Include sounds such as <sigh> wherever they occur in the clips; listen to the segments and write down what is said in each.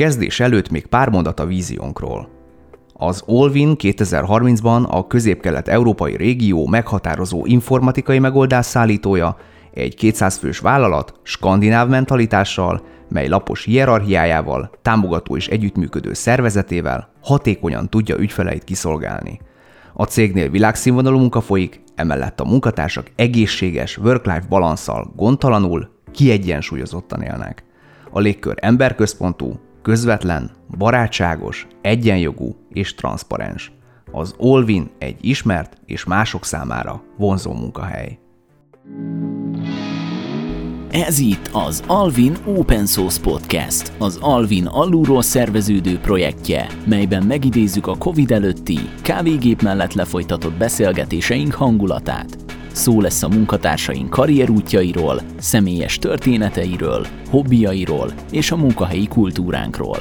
kezdés előtt még pár mondat a víziónkról. Az Olvin 2030-ban a közép-kelet-európai régió meghatározó informatikai megoldás szállítója, egy 200 fős vállalat skandináv mentalitással, mely lapos hierarchiájával, támogató és együttműködő szervezetével hatékonyan tudja ügyfeleit kiszolgálni. A cégnél világszínvonalú munka folyik, emellett a munkatársak egészséges work-life balanszal gondtalanul, kiegyensúlyozottan élnek. A légkör emberközpontú, közvetlen, barátságos, egyenjogú és transzparens. Az Olvin egy ismert és mások számára vonzó munkahely. Ez itt az Alvin Open Source Podcast, az Alvin alulról szerveződő projektje, melyben megidézzük a Covid előtti, kávégép mellett lefolytatott beszélgetéseink hangulatát. Szó lesz a munkatársaink karrierútjairól, személyes történeteiről, hobbiairól és a munkahelyi kultúránkról.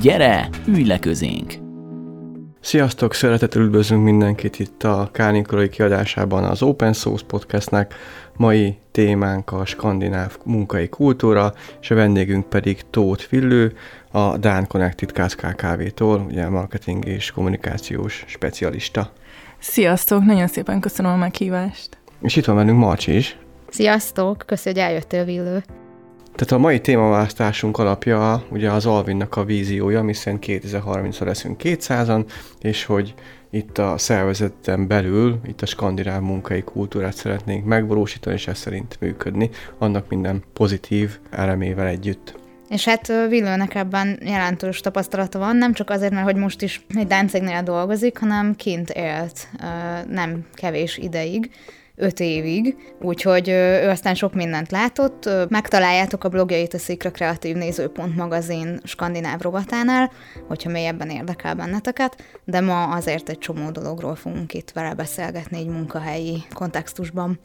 Gyere, ülj le közénk! Sziasztok, szeretettel üdvözlünk mindenkit itt a Kárnikorai kiadásában az Open Source Podcastnek. Mai témánk a skandináv munkai kultúra, és a vendégünk pedig Tóth Villő, a Dán Connected KKV-tól, ugye marketing és kommunikációs specialista. Sziasztok, nagyon szépen köszönöm a meghívást. És itt van velünk Marcsi is. Sziasztok, köszönjük, hogy eljöttél, Villő. Tehát a mai témaválasztásunk alapja ugye az Alvinnak a víziója, miszerint 2030-ra leszünk 200-an, és hogy itt a szervezeten belül, itt a skandináv munkai kultúrát szeretnénk megvalósítani, és ez szerint működni, annak minden pozitív elemével együtt. És hát Villőnek ebben jelentős tapasztalata van, nem csak azért, mert hogy most is egy dáncegnél dolgozik, hanem kint élt nem kevés ideig, öt évig, úgyhogy ő aztán sok mindent látott. Megtaláljátok a blogjait a Szikra Kreatív Nézőpont magazin skandináv rovatánál, hogyha mélyebben érdekel benneteket, de ma azért egy csomó dologról fogunk itt vele beszélgetni egy munkahelyi kontextusban.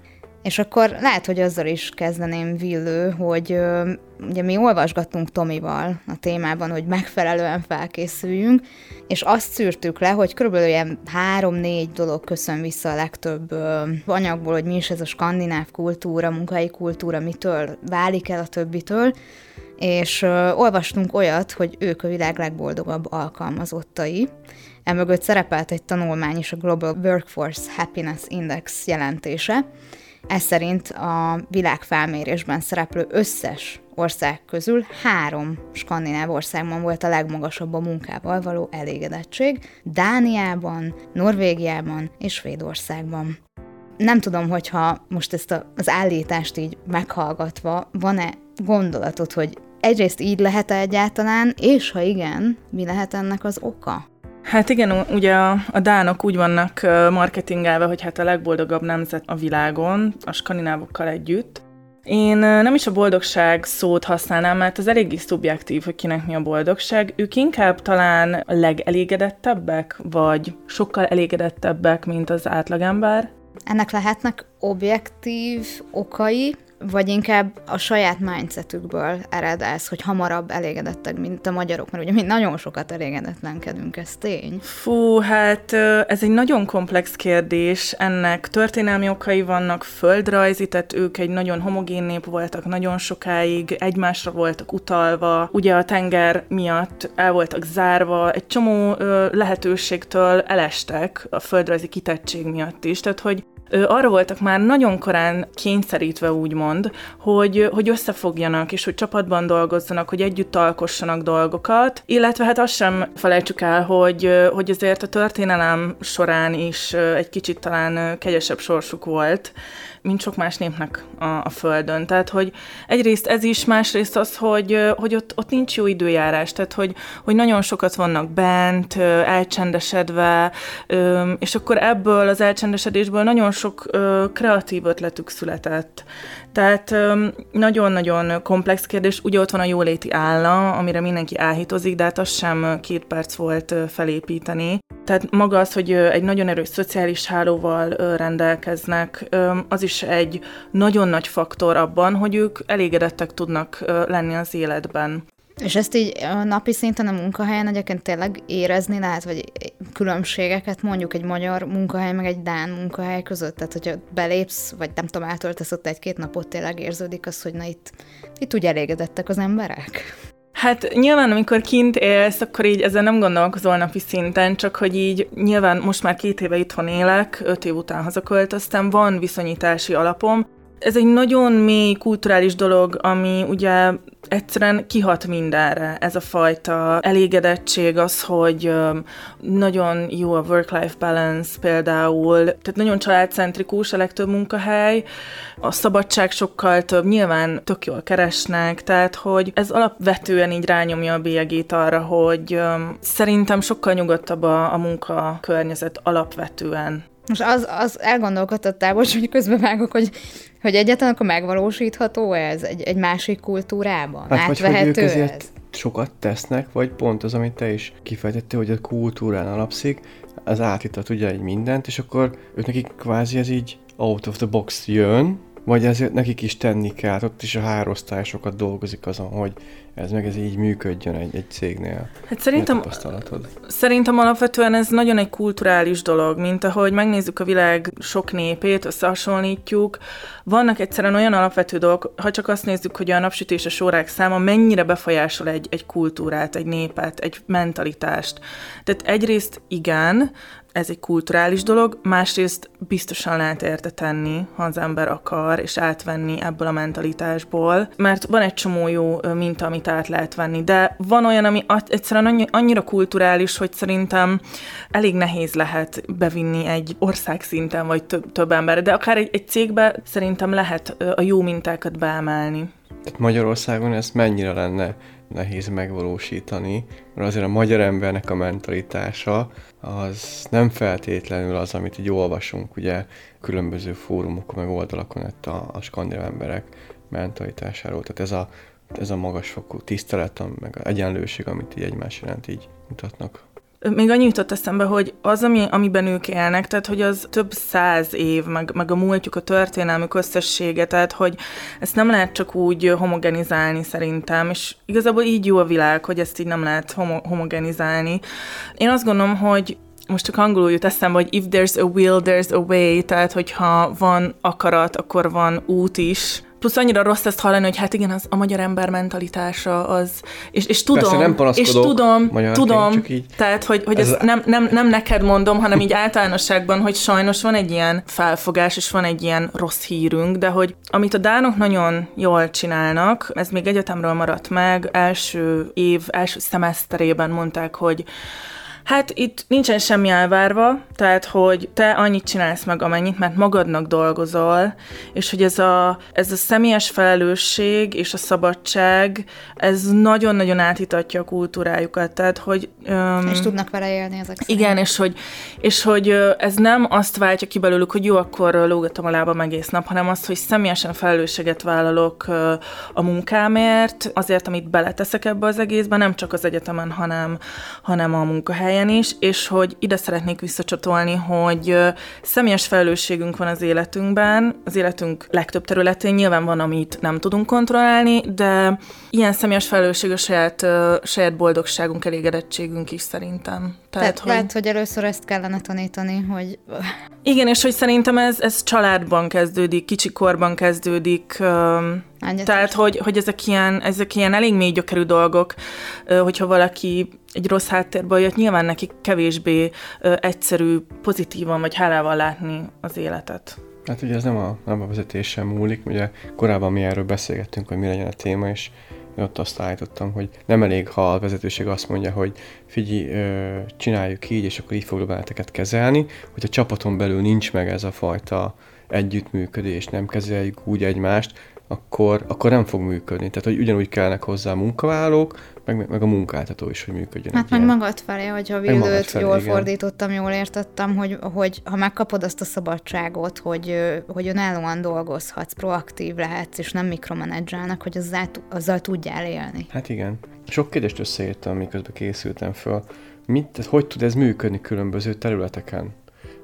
És akkor lehet, hogy azzal is kezdeném Villő, hogy ugye mi olvasgattunk Tomival a témában, hogy megfelelően felkészüljünk, és azt szűrtük le, hogy körülbelül ilyen három-négy dolog köszön vissza a legtöbb anyagból, hogy mi is ez a skandináv kultúra, munkai kultúra, mitől válik el a többitől, és olvastunk olyat, hogy ők a világ legboldogabb alkalmazottai. Emögött szerepelt egy tanulmány is, a Global Workforce Happiness Index jelentése, ez szerint a világfelmérésben szereplő összes ország közül három skandináv országban volt a legmagasabb a munkával való elégedettség, Dániában, Norvégiában és Svédországban. Nem tudom, hogyha most ezt a, az állítást így meghallgatva, van-e gondolatod, hogy egyrészt így lehet-e egyáltalán, és ha igen, mi lehet ennek az oka? Hát igen, ugye a, dánok úgy vannak marketingelve, hogy hát a legboldogabb nemzet a világon, a skandinávokkal együtt. Én nem is a boldogság szót használnám, mert az eléggé szubjektív, hogy kinek mi a boldogság. Ők inkább talán a legelégedettebbek, vagy sokkal elégedettebbek, mint az átlagember. Ennek lehetnek objektív okai, vagy inkább a saját mindsetükből ered ez, hogy hamarabb elégedettek, mint a magyarok, mert ugye mi nagyon sokat elégedetlenkedünk, ez tény. Fú, hát ez egy nagyon komplex kérdés, ennek történelmi okai vannak, földrajzi, tehát ők egy nagyon homogén nép voltak nagyon sokáig, egymásra voltak utalva, ugye a tenger miatt el voltak zárva, egy csomó lehetőségtől elestek a földrajzi kitettség miatt is, tehát hogy arra voltak már nagyon korán kényszerítve úgymond, hogy, hogy összefogjanak, és hogy csapatban dolgozzanak, hogy együtt alkossanak dolgokat, illetve hát azt sem felejtsük el, hogy, hogy azért a történelem során is egy kicsit talán kegyesebb sorsuk volt, mint sok más népnek a, a Földön. Tehát, hogy egyrészt ez is, másrészt az, hogy, hogy ott, ott nincs jó időjárás, tehát, hogy, hogy nagyon sokat vannak bent, elcsendesedve, és akkor ebből az elcsendesedésből nagyon sok kreatív ötletük született. Tehát nagyon-nagyon komplex kérdés. Ugye ott van a jóléti állam, amire mindenki áhítozik, de hát az sem két perc volt felépíteni. Tehát maga az, hogy egy nagyon erős szociális hálóval rendelkeznek, az is egy nagyon nagy faktor abban, hogy ők elégedettek tudnak lenni az életben. És ezt így a napi szinten a munkahelyen egyébként tényleg érezni lehet, vagy különbségeket mondjuk egy magyar munkahely, meg egy dán munkahely között? Tehát, hogyha belépsz, vagy nem tudom, eltöltesz ott egy-két napot, tényleg érződik az, hogy na itt, itt úgy elégedettek az emberek? Hát nyilván, amikor kint élsz, akkor így ezen nem gondolkozol napi szinten, csak hogy így nyilván most már két éve itthon élek, öt év után hazaköltöztem, van viszonyítási alapom, ez egy nagyon mély kulturális dolog, ami ugye egyszerűen kihat mindenre. Ez a fajta elégedettség, az, hogy nagyon jó a work-life balance például, tehát nagyon családcentrikus a legtöbb munkahely, a szabadság sokkal több, nyilván tök jól keresnek, tehát hogy ez alapvetően így rányomja a bélyegét arra, hogy szerintem sokkal nyugodtabb a, a munka környezet alapvetően. Most az, az elgondolkodtattál, bocs, hogy közben vágok, hogy, hogy egyáltalán akkor megvalósítható ez egy, egy másik kultúrában? Hát, Átvehető vagy, hogy ők ez? sokat tesznek, vagy pont az, amit te is kifejtettél, hogy a kultúrán alapszik, az átítat ugye egy mindent, és akkor ők nekik kvázi ez így out of the box jön, vagy ezért nekik is tenni kell, ott is a hárosztály sokat dolgozik azon, hogy ez meg ez így működjön egy, egy cégnél. Hát szerintem, szerintem alapvetően ez nagyon egy kulturális dolog, mint ahogy megnézzük a világ sok népét, összehasonlítjuk. Vannak egyszerűen olyan alapvető dolgok, ha csak azt nézzük, hogy a napsütés a sorák száma mennyire befolyásol egy, egy kultúrát, egy népet, egy mentalitást. Tehát egyrészt igen, ez egy kulturális dolog, másrészt biztosan lehet érte tenni, ha az ember akar, és átvenni ebből a mentalitásból, mert van egy csomó jó minta, amit át lehet venni, de van olyan, ami egyszerűen annyira kulturális, hogy szerintem elég nehéz lehet bevinni egy ország szinten, vagy több, több ember, de akár egy, egy cégbe szerintem lehet a jó mintákat beemelni. Tehát Magyarországon ez mennyire lenne nehéz megvalósítani, mert azért a magyar embernek a mentalitása az nem feltétlenül az, amit így olvasunk, ugye különböző fórumokon, meg oldalakon a, a skandináv emberek mentalitásáról. Tehát ez a, ez a magasfokú tisztelet, meg a egyenlőség, amit így egymás iránt így mutatnak. Még annyi jutott eszembe, hogy az, ami, amiben ők élnek, tehát hogy az több száz év, meg, meg a múltjuk, a történelmük összessége, tehát hogy ezt nem lehet csak úgy homogenizálni szerintem, és igazából így jó a világ, hogy ezt így nem lehet homo- homogenizálni. Én azt gondolom, hogy most csak angolul jut eszembe, hogy if there's a will, there's a way, tehát hogyha van akarat, akkor van út is, Plusz annyira rossz ezt hallani, hogy hát igen, az a magyar ember mentalitása az, és, és tudom, Persze, nem és tudom, tudom, csak így, tehát hogy, hogy ez, ez nem, nem, nem neked mondom, hanem így általánosságban, hogy sajnos van egy ilyen felfogás, és van egy ilyen rossz hírünk, de hogy amit a dánok nagyon jól csinálnak, ez még egyetemről maradt meg, első év, első szemeszterében mondták, hogy Hát itt nincsen semmi elvárva, tehát hogy te annyit csinálsz meg, amennyit, mert magadnak dolgozol, és hogy ez a, ez a személyes felelősség és a szabadság, ez nagyon-nagyon átítatja a kultúrájukat, tehát hogy... Um, és tudnak vele élni ezek szerint. Igen, és hogy, és hogy ez nem azt váltja ki belőlük, hogy jó, akkor lógatom a lábam egész nap, hanem azt, hogy személyesen felelősséget vállalok a munkámért, azért, amit beleteszek ebbe az egészbe, nem csak az egyetemen, hanem, hanem a munkahelyen helyen is, és hogy ide szeretnék visszacsatolni, hogy személyes felelősségünk van az életünkben, az életünk legtöbb területén nyilván van, amit nem tudunk kontrollálni, de ilyen személyes felelősség a saját, saját boldogságunk, elégedettségünk is szerintem. Tehát, Tehát hogy... lehet, hogy először ezt kellene tanítani, hogy... Igen, és hogy szerintem ez, ez családban kezdődik, kicsikorban kezdődik, Egyetlen. Tehát, hogy, hogy ezek, ilyen, ezek ilyen elég mély gyökerű dolgok, hogyha valaki egy rossz háttérből jött, nyilván neki kevésbé egyszerű, pozitívan vagy hálával látni az életet. Hát ugye ez nem a, nem a vezetésen múlik, ugye korábban mi erről beszélgettünk, hogy mi legyen a téma, és én ott azt állítottam, hogy nem elég, ha a vezetőség azt mondja, hogy figyelj, csináljuk így, és akkor így fogjuk benneteket kezelni, hogy a csapaton belül nincs meg ez a fajta együttműködés, nem kezeljük úgy egymást, akkor, akkor nem fog működni. Tehát, hogy ugyanúgy kellnek hozzá a munkavállalók, meg, meg a munkáltató is, hogy működjön. Hát meg ilyen. magad felé, hogyha Vildőt jól igen. fordítottam, jól értettem, hogy, hogy ha megkapod azt a szabadságot, hogy, hogy önállóan dolgozhatsz, proaktív lehetsz, és nem mikromanedzsálnak, hogy azzal, azzal tudjál élni. Hát igen. Sok kérdést összeírtam, miközben készültem föl. Mit, hogy tud ez működni különböző területeken?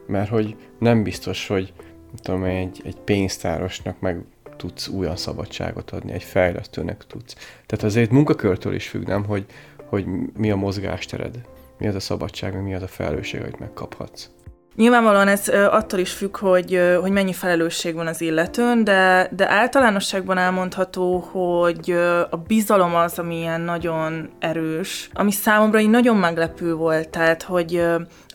Mert hogy nem biztos, hogy tudom, egy, egy pénztárosnak meg tudsz olyan szabadságot adni, egy fejlesztőnek tudsz. Tehát azért munkakörtől is függ, nem, hogy, hogy mi a mozgástered, mi az a szabadság, mi az a felelősség, amit megkaphatsz. Nyilvánvalóan ez attól is függ, hogy, hogy mennyi felelősség van az illetőn, de, de általánosságban elmondható, hogy a bizalom az, ami ilyen nagyon erős, ami számomra így nagyon meglepő volt, tehát, hogy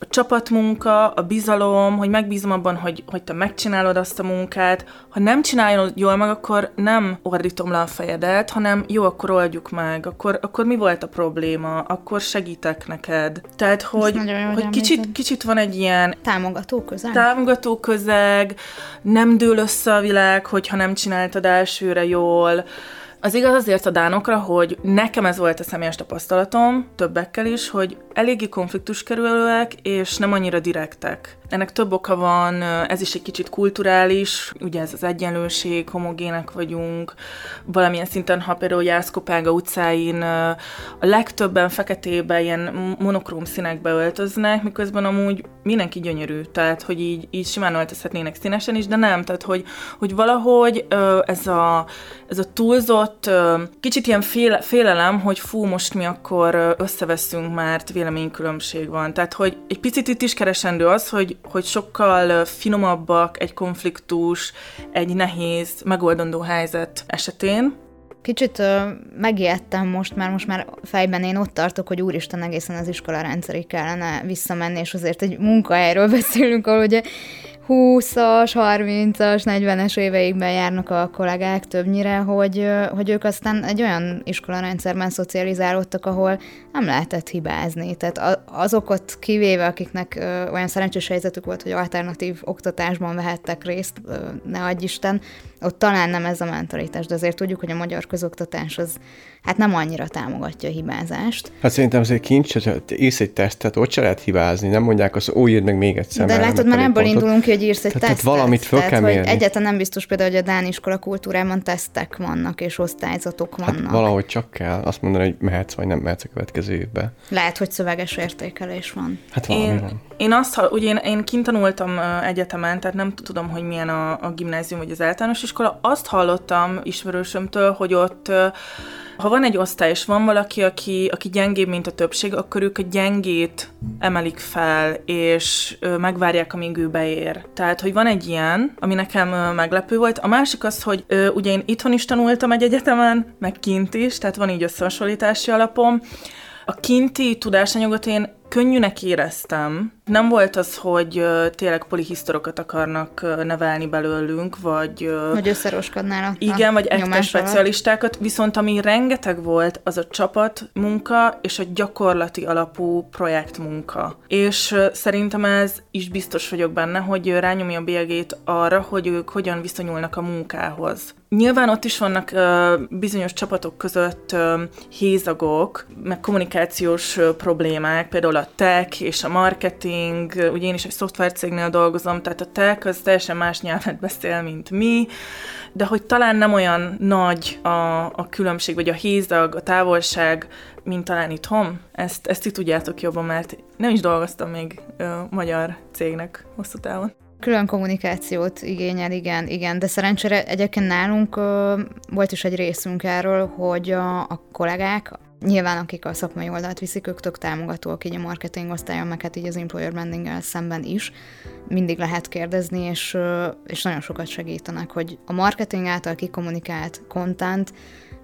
a csapatmunka, a bizalom, hogy megbízom abban, hogy, hogy te megcsinálod azt a munkát. Ha nem csinálod jól meg, akkor nem ordítom le a fejedet, hanem jó, akkor oldjuk meg, akkor, akkor mi volt a probléma, akkor segítek neked. Tehát, hogy, hogy kicsit, kicsit van egy ilyen... Támogató közeg. Támogató közeg, nem dől össze a világ, hogyha nem csináltad elsőre jól. Az igaz azért a dánokra, hogy nekem ez volt a személyes tapasztalatom, többekkel is, hogy eléggé konfliktus kerülőek, és nem annyira direktek. Ennek több oka van, ez is egy kicsit kulturális, ugye ez az egyenlőség, homogének vagyunk, valamilyen szinten, ha például Jászkopága utcáin a legtöbben feketébe, ilyen monokróm színekbe öltöznek, miközben amúgy mindenki gyönyörű, tehát hogy így, így simán öltözhetnének színesen is, de nem, tehát hogy, hogy valahogy ez a, ez a túlzott, kicsit ilyen féle, félelem, hogy fú, most mi akkor összeveszünk, mert véleménykülönbség van. Tehát, hogy egy picit itt is keresendő az, hogy, hogy sokkal finomabbak egy konfliktus, egy nehéz, megoldandó helyzet esetén, Kicsit ö, megijedtem most, mert most már fejben én ott tartok, hogy úristen egészen az iskola rendszerig kellene visszamenni, és azért egy munkahelyről <laughs> beszélünk, ahol ugye 20-as, 30-as, 40-es éveikben járnak a kollégák többnyire, hogy, hogy ők aztán egy olyan iskolarendszerben szocializálódtak, ahol nem lehetett hibázni. Tehát azokat kivéve, akiknek olyan szerencsés helyzetük volt, hogy alternatív oktatásban vehettek részt, ne adj Isten, ott talán nem ez a mentalitás, de azért tudjuk, hogy a magyar közoktatás az hát nem annyira támogatja a hibázást. Hát szerintem azért kincs, hogy írsz egy tesztet, ott se lehet hibázni, nem mondják azt, ó, írd meg még egyszer. De látod, már ebből indulunk ki, hogy írsz egy tehát, tesztet. Tehát valamit föl kell mérni. Egyáltalán nem biztos például, hogy a Dán iskola kultúrában tesztek vannak, és osztályzatok hát vannak. Hát valahogy csak kell azt mondani, hogy mehetsz, vagy nem mehetsz a következő évbe. Lehet, hogy szöveges értékelés van. Hát valami én, van. Én azt, ugye én, én kint tanultam egyetemen, tehát nem tudom, hogy milyen a, a gimnázium vagy az általános iskola. Azt hallottam ismerősömtől, hogy ott ha van egy osztály, és van valaki, aki, aki gyengébb, mint a többség, akkor ők a gyengét emelik fel, és megvárják, amíg ő beér. Tehát, hogy van egy ilyen, ami nekem meglepő volt. A másik az, hogy ugye én itthon is tanultam egy egyetemen, meg kint is, tehát van így összehasonlítási alapom. A kinti tudásanyagot én könnyűnek éreztem. Nem volt az, hogy tényleg polihisztorokat akarnak nevelni belőlünk, vagy... Vagy összeroskodnának. Igen, vagy ektes specialistákat, viszont ami rengeteg volt, az a csapat munka és a gyakorlati alapú projektmunka. És szerintem ez is biztos vagyok benne, hogy rányomja a bélyegét arra, hogy ők hogyan viszonyulnak a munkához. Nyilván ott is vannak bizonyos csapatok között hézagok, meg kommunikációs problémák, például a tech és a marketing, ugye én is egy szoftvercégnél dolgozom, tehát a tech az teljesen más nyelvet beszél, mint mi, de hogy talán nem olyan nagy a, a különbség, vagy a hézag, a távolság, mint talán itthon. Ezt, ezt ti tudjátok jobban, mert nem is dolgoztam még ö, magyar cégnek hosszú távon. Külön kommunikációt igényel, igen, igen, de szerencsére egyébként nálunk ö, volt is egy részünk erről, hogy a, a kollégák, Nyilván, akik a szakmai oldalt viszik, ők tök támogatóak így a marketing osztályon, meg hát így az employer branding szemben is. Mindig lehet kérdezni, és, és nagyon sokat segítenek, hogy a marketing által kikommunikált content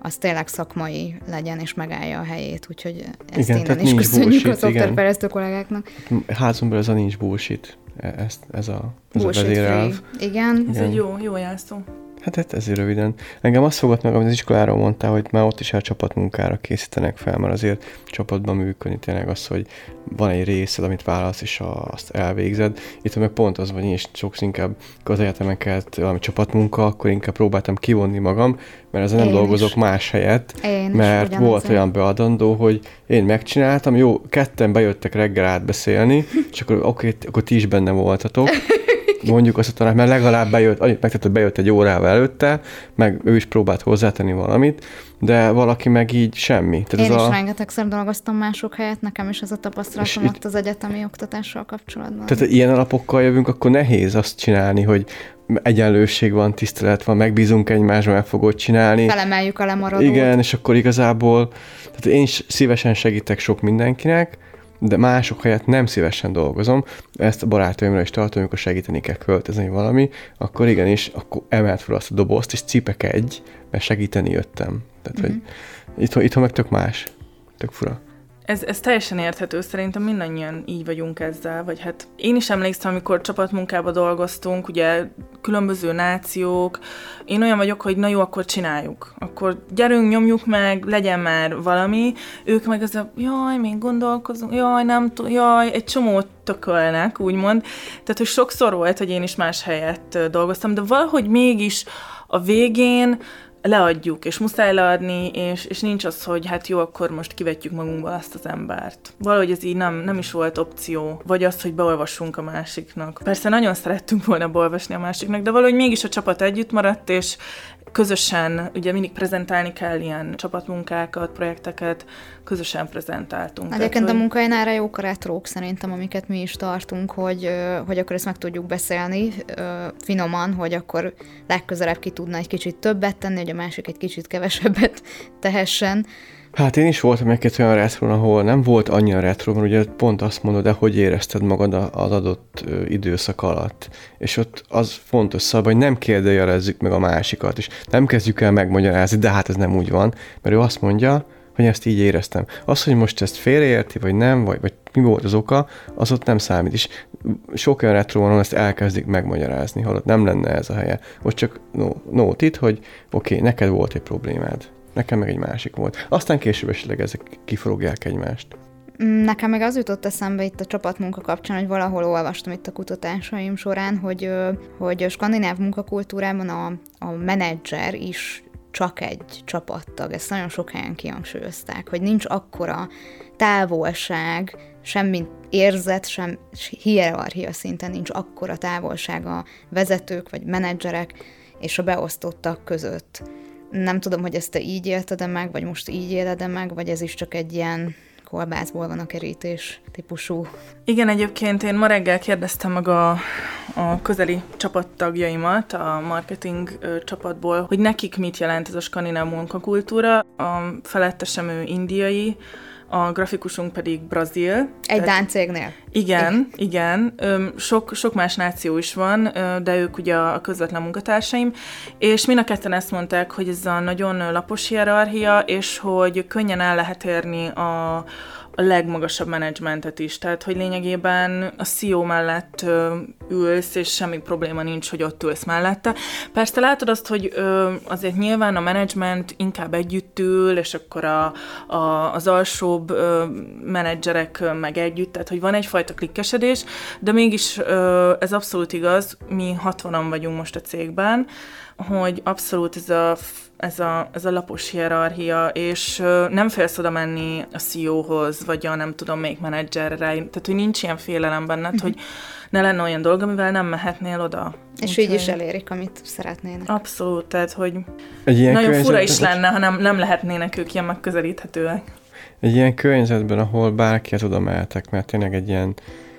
az tényleg szakmai legyen, és megállja a helyét, úgyhogy ezt igen, innen is köszönjük bullshit, a szoftverfejlesztő kollégáknak. Házon ez a nincs bullshit. E- ezt, ez a, ez bullshit a vezérelv. Igen. Ez egy jó, jó jelszó. Hát, hát ezért röviden. Engem azt fogott meg, amit az iskoláról mondta, hogy már ott is el csapatmunkára készítenek fel, mert azért csapatban működni tényleg az, hogy van egy részed, amit válasz, és azt elvégzed. Itt meg pont az, hogy én is sokszor inkább az egyetemen kellett valami csapatmunka, akkor inkább próbáltam kivonni magam, mert ezzel nem én dolgozok is. más helyet, én mert volt olyan beadandó, hogy én megcsináltam, jó, ketten bejöttek reggel átbeszélni, <laughs> és akkor oké, okay, akkor ti is benne voltatok, mondjuk azt a tanács, mert legalább bejött, megtett, bejött egy órával előtte, meg ő is próbált hozzátenni valamit, de valaki meg így semmi. Tehát Én ez is a... rengetegszer dolgoztam mások helyett, nekem is ez a tapasztalatom ott itt... az egyetemi oktatással kapcsolatban. Tehát ilyen alapokkal jövünk, akkor nehéz azt csinálni, hogy egyenlőség van, tisztelet van, megbízunk egymásban, meg fogod csinálni. Felemeljük a lemaradót. Igen, és akkor igazából, tehát én is szívesen segítek sok mindenkinek, de mások helyett nem szívesen dolgozom. Ezt a barátaimra is tartom, amikor segíteni kell költözni valami, akkor igenis, akkor emelt fel azt a dobozt, és cipek egy, mert segíteni jöttem. Tehát, mm-hmm. hogy mhm. itthon, itthon meg tök más, tök fura. Ez, ez teljesen érthető, szerintem mindannyian így vagyunk ezzel, vagy hát én is emlékszem, amikor csapatmunkába dolgoztunk, ugye különböző nációk, én olyan vagyok, hogy na jó, akkor csináljuk, akkor gyerünk, nyomjuk meg, legyen már valami, ők meg az a, jaj, még gondolkozunk, jaj, nem tudom, jaj, egy csomót tökölnek, úgymond. Tehát, hogy sokszor volt, hogy én is más helyett dolgoztam, de valahogy mégis a végén leadjuk, és muszáj leadni, és, és nincs az, hogy hát jó, akkor most kivetjük magunkba azt az embert. Valahogy ez így nem, nem is volt opció, vagy az, hogy beolvassunk a másiknak. Persze nagyon szerettünk volna beolvasni a másiknak, de valahogy mégis a csapat együtt maradt, és közösen, ugye mindig prezentálni kell ilyen csapatmunkákat, projekteket, közösen prezentáltunk. Egyébként hogy... a munkahelyen erre jók a retrók szerintem, amiket mi is tartunk, hogy, hogy akkor ezt meg tudjuk beszélni finoman, hogy akkor legközelebb ki tudna egy kicsit többet tenni, hogy a másik egy kicsit kevesebbet <laughs> tehessen. Hát én is voltam egy olyan retro, ahol nem volt annyira retro, mert ugye pont azt mondod, de hogy érezted magad az adott időszak alatt. És ott az fontos szabad, hogy nem kérdőjelezzük meg a másikat, és nem kezdjük el megmagyarázni, de hát ez nem úgy van, mert ő azt mondja, hogy ezt így éreztem. Az, hogy most ezt félreérti, vagy nem, vagy, vagy mi volt az oka, az ott nem számít. És sok olyan van, ezt elkezdik megmagyarázni, holott nem lenne ez a helye. Most csak no, no itt, hogy oké, okay, neked volt egy problémád nekem meg egy másik volt. Aztán később esetleg ezek kiforogják egymást. Nekem meg az jutott eszembe itt a csapatmunka kapcsán, hogy valahol olvastam itt a kutatásaim során, hogy, hogy a skandináv munkakultúrában a, a menedzser is csak egy csapattag. Ezt nagyon sok helyen kihangsúlyozták, hogy nincs akkora távolság, semmi érzet, sem hierarchia szinten nincs akkora távolság a vezetők vagy menedzserek és a beosztottak között nem tudom, hogy ezt te így élted meg, vagy most így éled meg, vagy ez is csak egy ilyen kolbászból van a kerítés típusú. Igen, egyébként én ma reggel kérdeztem meg a, a közeli csapattagjaimat, a marketing ö, csapatból, hogy nekik mit jelent ez a skandináv munkakultúra. A felettesem ő indiai, a grafikusunk pedig brazil. Egy tehát, Dán cégnél. Igen, igen. Sok, sok más náció is van, de ők ugye a közvetlen munkatársaim, és mind a ketten ezt mondták, hogy ez a nagyon lapos hierarchia, és hogy könnyen el lehet érni a, a legmagasabb menedzsmentet is. Tehát, hogy lényegében a CEO mellett ö, ülsz, és semmi probléma nincs, hogy ott ülsz mellette. Persze látod azt, hogy ö, azért nyilván a menedzsment inkább együtt ül, és akkor a, a, az alsóbb ö, menedzserek meg együtt, tehát hogy van egyfajta klikkesedés, de mégis ö, ez abszolút igaz, mi 60-an vagyunk most a cégben, hogy abszolút ez a ez a, ez a lapos hierarchia, és nem félsz oda menni a CEO-hoz, vagy a nem tudom még menedzserre, tehát hogy nincs ilyen félelem benned, uh-huh. hogy ne lenne olyan dolog, amivel nem mehetnél oda. És Úgy, így is elérik, amit szeretnének. Abszolút, tehát hogy Egy ilyen nagyon fura is lenne, ha nem, nem lehetnének ők ilyen megközelíthetőek. Egy ilyen környezetben, ahol bárki oda mehetek, mert tényleg egy ilyen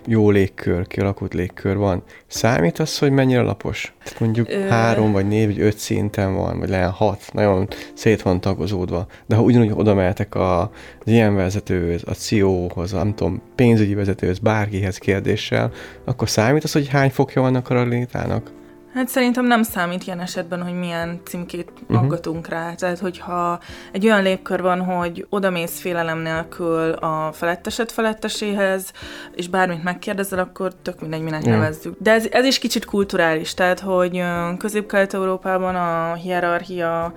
jó légkör, kialakult légkör van. Számít az, hogy mennyire lapos? Mondjuk Ö... három, vagy négy, vagy öt szinten van, vagy lehet hat, nagyon szét van tagozódva. De ha ugyanúgy oda mehetek a, az ilyen vezetőhöz, a CEO-hoz, nem tudom, pénzügyi vezetőhöz, bárkihez kérdéssel, akkor számít az, hogy hány fokja vannak a ralitának? Hát szerintem nem számít ilyen esetben, hogy milyen címkét uh-huh. aggatunk rá. Tehát, hogyha egy olyan lépkör van, hogy odamész félelem nélkül a felettesed feletteséhez, és bármit megkérdezel, akkor tök mindegy, minek uh-huh. nevezzük. De ez, ez is kicsit kulturális, tehát, hogy közép-kelet-európában a hierarchia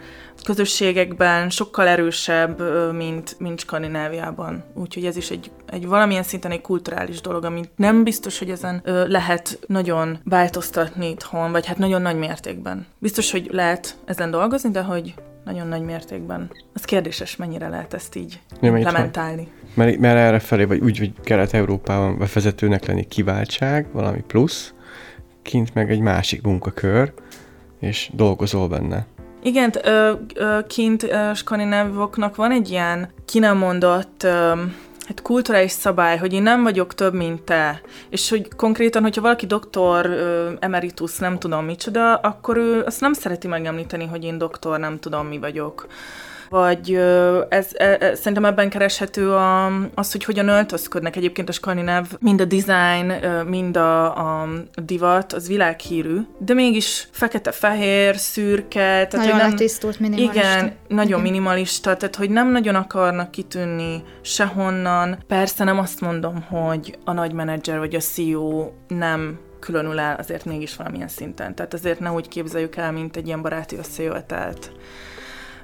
közösségekben sokkal erősebb, mint, mint Skandináviában. Úgyhogy ez is egy, egy valamilyen szinten egy kulturális dolog, amit nem biztos, hogy ezen lehet nagyon változtatni itthon, vagy hát nagyon nagy mértékben. Biztos, hogy lehet ezen dolgozni, de hogy nagyon nagy mértékben. Az kérdéses, mennyire lehet ezt így ja, implementálni. Mert, mert erre felé, vagy úgy, hogy Kelet-Európában vezetőnek lenni kiváltság, valami plusz, kint meg egy másik munkakör, és dolgozol benne. Igen, ö, ö, kint ö, skandinávoknak van egy ilyen ki nem mondott ö, hát kulturális szabály, hogy én nem vagyok több, mint te. És hogy konkrétan, hogyha valaki doktor ö, emeritus, nem tudom micsoda, akkor ő azt nem szereti megemlíteni, hogy én doktor, nem tudom mi vagyok. Vagy ez, ez, ez szerintem ebben kereshető a, az, hogy hogyan öltözködnek egyébként a skandináv, mind a design, mind a, a divat, az világhírű, de mégis fekete-fehér, szürke, tehát nagyon hogy nem, letisztult, minimalista. Igen, nagyon minimalista, tehát hogy nem nagyon akarnak kitűnni sehonnan. Persze nem azt mondom, hogy a nagy menedzser vagy a CEO nem különül el azért mégis valamilyen szinten. Tehát azért ne úgy képzeljük el, mint egy ilyen baráti összejövetelt.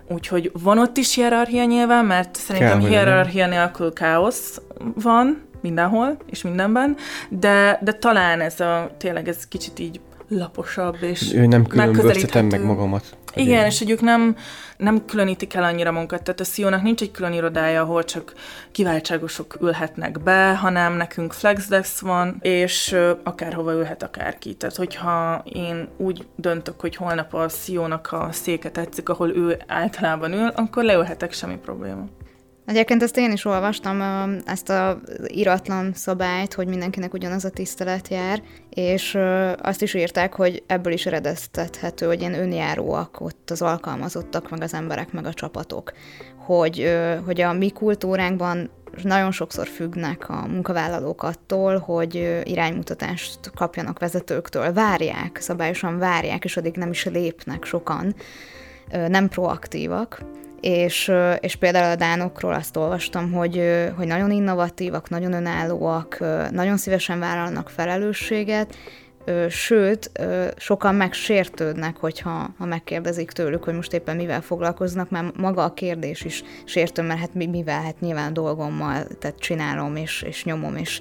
Úgyhogy van ott is hierarchia nyilván, mert szerintem Kell, hierarchia nélkül káosz van mindenhol és mindenben, de, de talán ez a, tényleg ez kicsit így laposabb és Ő nem különböztetem meg magamat. Igen, és hogy ők nem, nem különítik el annyira munkat, tehát a CEO-nak nincs egy külön irodája, ahol csak kiváltságosok ülhetnek be, hanem nekünk FlexDesk van, és akárhova ülhet akárki. Tehát, hogyha én úgy döntök, hogy holnap a CEO-nak a széke tetszik, ahol ő általában ül, akkor leülhetek, semmi probléma. Egyébként ezt én is olvastam, ezt a iratlan szabályt, hogy mindenkinek ugyanaz a tisztelet jár, és azt is írták, hogy ebből is eredeztethető, hogy ilyen önjáróak ott az alkalmazottak, meg az emberek, meg a csapatok. Hogy, hogy a mi kultúránkban nagyon sokszor függnek a munkavállalók attól, hogy iránymutatást kapjanak vezetőktől. Várják, szabályosan várják, és addig nem is lépnek sokan, nem proaktívak és, és például a dánokról azt olvastam, hogy, hogy nagyon innovatívak, nagyon önállóak, nagyon szívesen vállalnak felelősséget, sőt, sokan megsértődnek, hogyha ha megkérdezik tőlük, hogy most éppen mivel foglalkoznak, mert maga a kérdés is sértő, mert hát mi- mivel, hát nyilván dolgommal, tehát csinálom és, és nyomom, és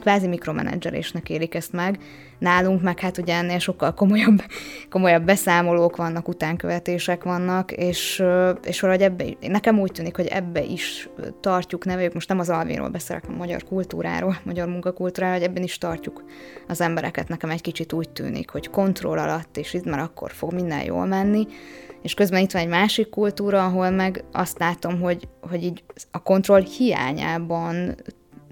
kvázi mikromenedzselésnek élik ezt meg. Nálunk meg hát ugye ennél sokkal komolyabb, <laughs> komolyabb beszámolók vannak, utánkövetések vannak, és, és valahogy ebbe, nekem úgy tűnik, hogy ebbe is tartjuk neveljük, most nem az Alvinról beszélek, a magyar kultúráról, <laughs> magyar munkakultúráról, hogy ebben is tartjuk az embereket. Nekem egy kicsit úgy tűnik, hogy kontroll alatt, és itt már akkor fog minden jól menni, és közben itt van egy másik kultúra, ahol meg azt látom, hogy, hogy így a kontroll hiányában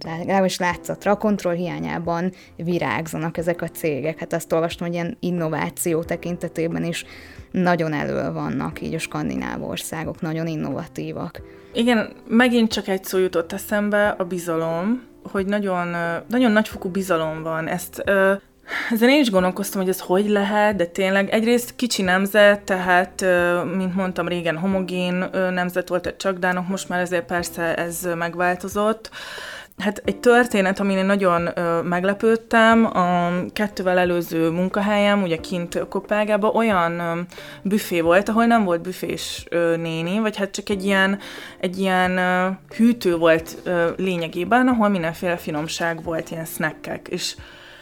legalábbis látszatra, a kontroll hiányában virágzanak ezek a cégek. Hát azt olvastam, hogy ilyen innováció tekintetében is nagyon elő vannak így a skandináv országok, nagyon innovatívak. Igen, megint csak egy szó jutott eszembe, a bizalom, hogy nagyon, nagyon nagyfokú bizalom van. Ezt ö, ezen én is gondolkoztam, hogy ez hogy lehet, de tényleg egyrészt kicsi nemzet, tehát, mint mondtam, régen homogén nemzet volt, egy csak dánok, most már ezért persze ez megváltozott. Hát egy történet, amin én nagyon ö, meglepődtem, a kettővel előző munkahelyem, ugye kint Kopenhágában olyan ö, büfé volt, ahol nem volt büfés ö, néni, vagy hát csak egy ilyen, egy ilyen ö, hűtő volt ö, lényegében, ahol mindenféle finomság volt, ilyen snackek, és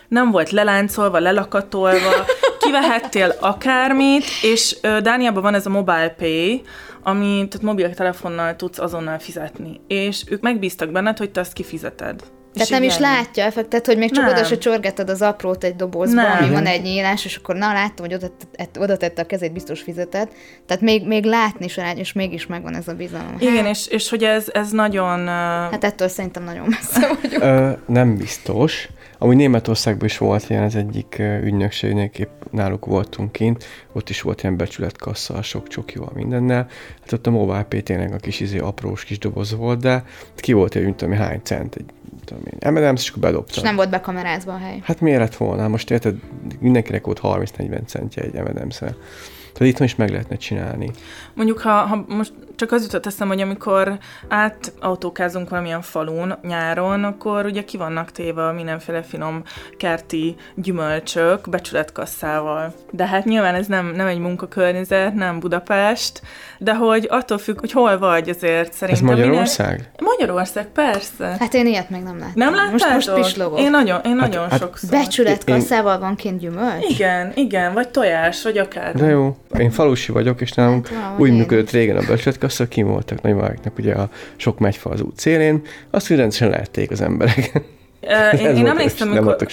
nem volt leláncolva, lelakatolva, kivehettél akármit, és Dániában van ez a mobile pay, ami, tehát mobiltelefonnal tudsz azonnal fizetni, és ők megbíztak benned, hogy te azt kifizeted. Tehát nem így is látja effektet, hogy még csak Nem. oda se csorgetted az aprót egy dobozba, Nem. ami van egy nyílás, és akkor na láttam, hogy oda, tett- oda tette a kezét, biztos fizetett. Tehát még, még látni se és mégis megvan ez a bizalom. Igen, és, és hogy ez, ez nagyon... ö, Hát ettől szerintem nagyon messze vagyok. Ö, nem biztos. Amúgy Németországban is volt ilyen, az egyik ügynökségnek, épp náluk voltunk kint, ott is volt ilyen becsületkassa, sok csokival mindennel. Hát ott a mobile pay tényleg a kis izé, aprós kis doboz volt, de ki volt egy, mint tudom, hány cent, egy tudom én, M&M's, és akkor És bedobtam. nem volt bekamerázva a hely. Hát miért lett volna? Most érted, mindenkinek volt 30-40 centje egy M&M's-re. Tehát itthon is meg lehetne csinálni. Mondjuk, ha, ha most csak az jutott eszem, hogy amikor átautókázunk valamilyen falun nyáron, akkor ugye ki vannak téve mindenféle finom kerti gyümölcsök becsületkasszával. De hát nyilván ez nem, nem egy munkakörnyezet, nem Budapest, de hogy attól függ, hogy hol vagy azért Ez szerintem. Magyarország? Minden... Magyarország, persze. Hát én ilyet még nem láttam. nem láttál? Most, most pislogok. Én nagyon, én nagyon hát- sokszor. Becsületkasszával van kint gyümölcs? Igen, igen, vagy tojás, vagy akár. De jó, én falusi vagyok, és nálunk Hát úgy én működött régen a becsületkassa, kim voltak nagyváraknak ugye a sok megyfa az út szélén, azt hogy rendszeresen lehették az emberek. Ö, Én, én emlékszem, nem mikor,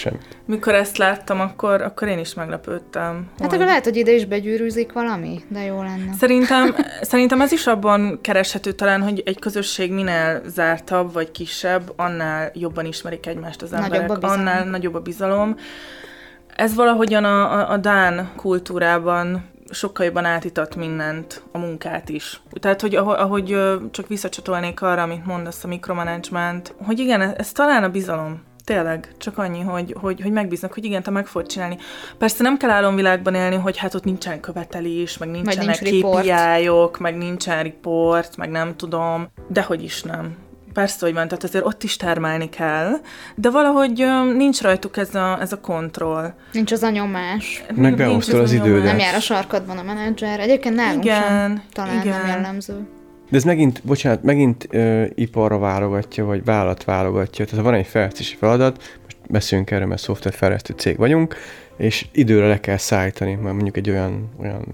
mikor ezt láttam, akkor, akkor én is meglepődtem. Hát hogy- akkor lehet, hogy ide is begyűrűzik valami, de jó lenne. Szerintem, <laughs> szerintem ez is abban kereshető talán, hogy egy közösség minél zártabb vagy kisebb, annál jobban ismerik egymást az Nagyobb emberek, bizalom. annál nagyobb a bizalom. Ez valahogyan a, a, a Dán kultúrában sokkal jobban átítat mindent, a munkát is. Tehát, hogy ahogy csak visszacsatolnék arra, amit mondasz, a mikromanagement, hogy igen, ez, ez talán a bizalom. Tényleg, csak annyi, hogy, hogy, hogy megbíznak, hogy igen, te meg fogod csinálni. Persze nem kell álomvilágban élni, hogy hát ott nincsen követelés, meg nincsenek nincs KPI-ok, meg nincsen report, meg nem tudom, de hogy is nem. Persze, hogy van, tehát azért ott is termelni kell, de valahogy nincs rajtuk ez a, ez a kontroll. Nincs az a nyomás. Meg beosztol az, az idődet. Nem jár a sarkadban a menedzser. Egyébként nálunk igen, sem talán igen. nem jellemző. De ez megint, bocsánat, megint ö, iparra válogatja, vagy vállalat válogatja. Tehát ha van egy fejlesztési feladat, most beszélünk erről, mert szoftverfejlesztő cég vagyunk, és időre le kell szállítani, mert mondjuk egy olyan, olyan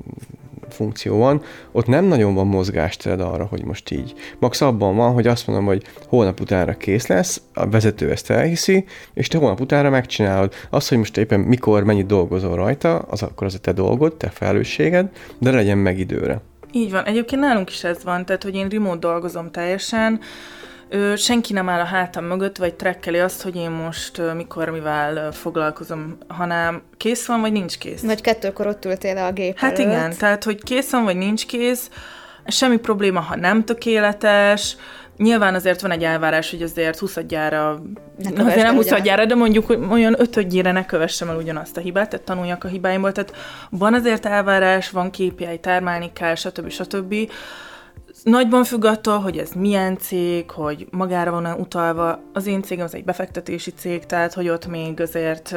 funkció van, ott nem nagyon van mozgástered arra, hogy most így. Max abban van, hogy azt mondom, hogy holnap utánra kész lesz, a vezető ezt elhiszi, és te holnap utánra megcsinálod. Az, hogy most éppen mikor, mennyit dolgozol rajta, az akkor az a te dolgod, te felelősséged, de legyen meg időre. Így van. Egyébként nálunk is ez van, tehát hogy én remote dolgozom teljesen, Ö, senki nem áll a hátam mögött, vagy trekkeli azt, hogy én most ö, mikor mivel foglalkozom, hanem kész van, vagy nincs kész. Vagy kettőkor ott ültél a gép Hát előtt. igen, tehát hogy kész van, vagy nincs kész, semmi probléma, ha nem tökéletes, Nyilván azért van egy elvárás, hogy azért 20 gyára, azért nem 20 gyára, de mondjuk hogy olyan ötödjére ne kövessem el ugyanazt a hibát, tehát tanuljak a hibáimból. Tehát van azért elvárás, van KPI, termelni kell, stb. stb. Nagyban függ attól, hogy ez milyen cég, hogy magára van utalva. Az én cégem az egy befektetési cég, tehát hogy ott még azért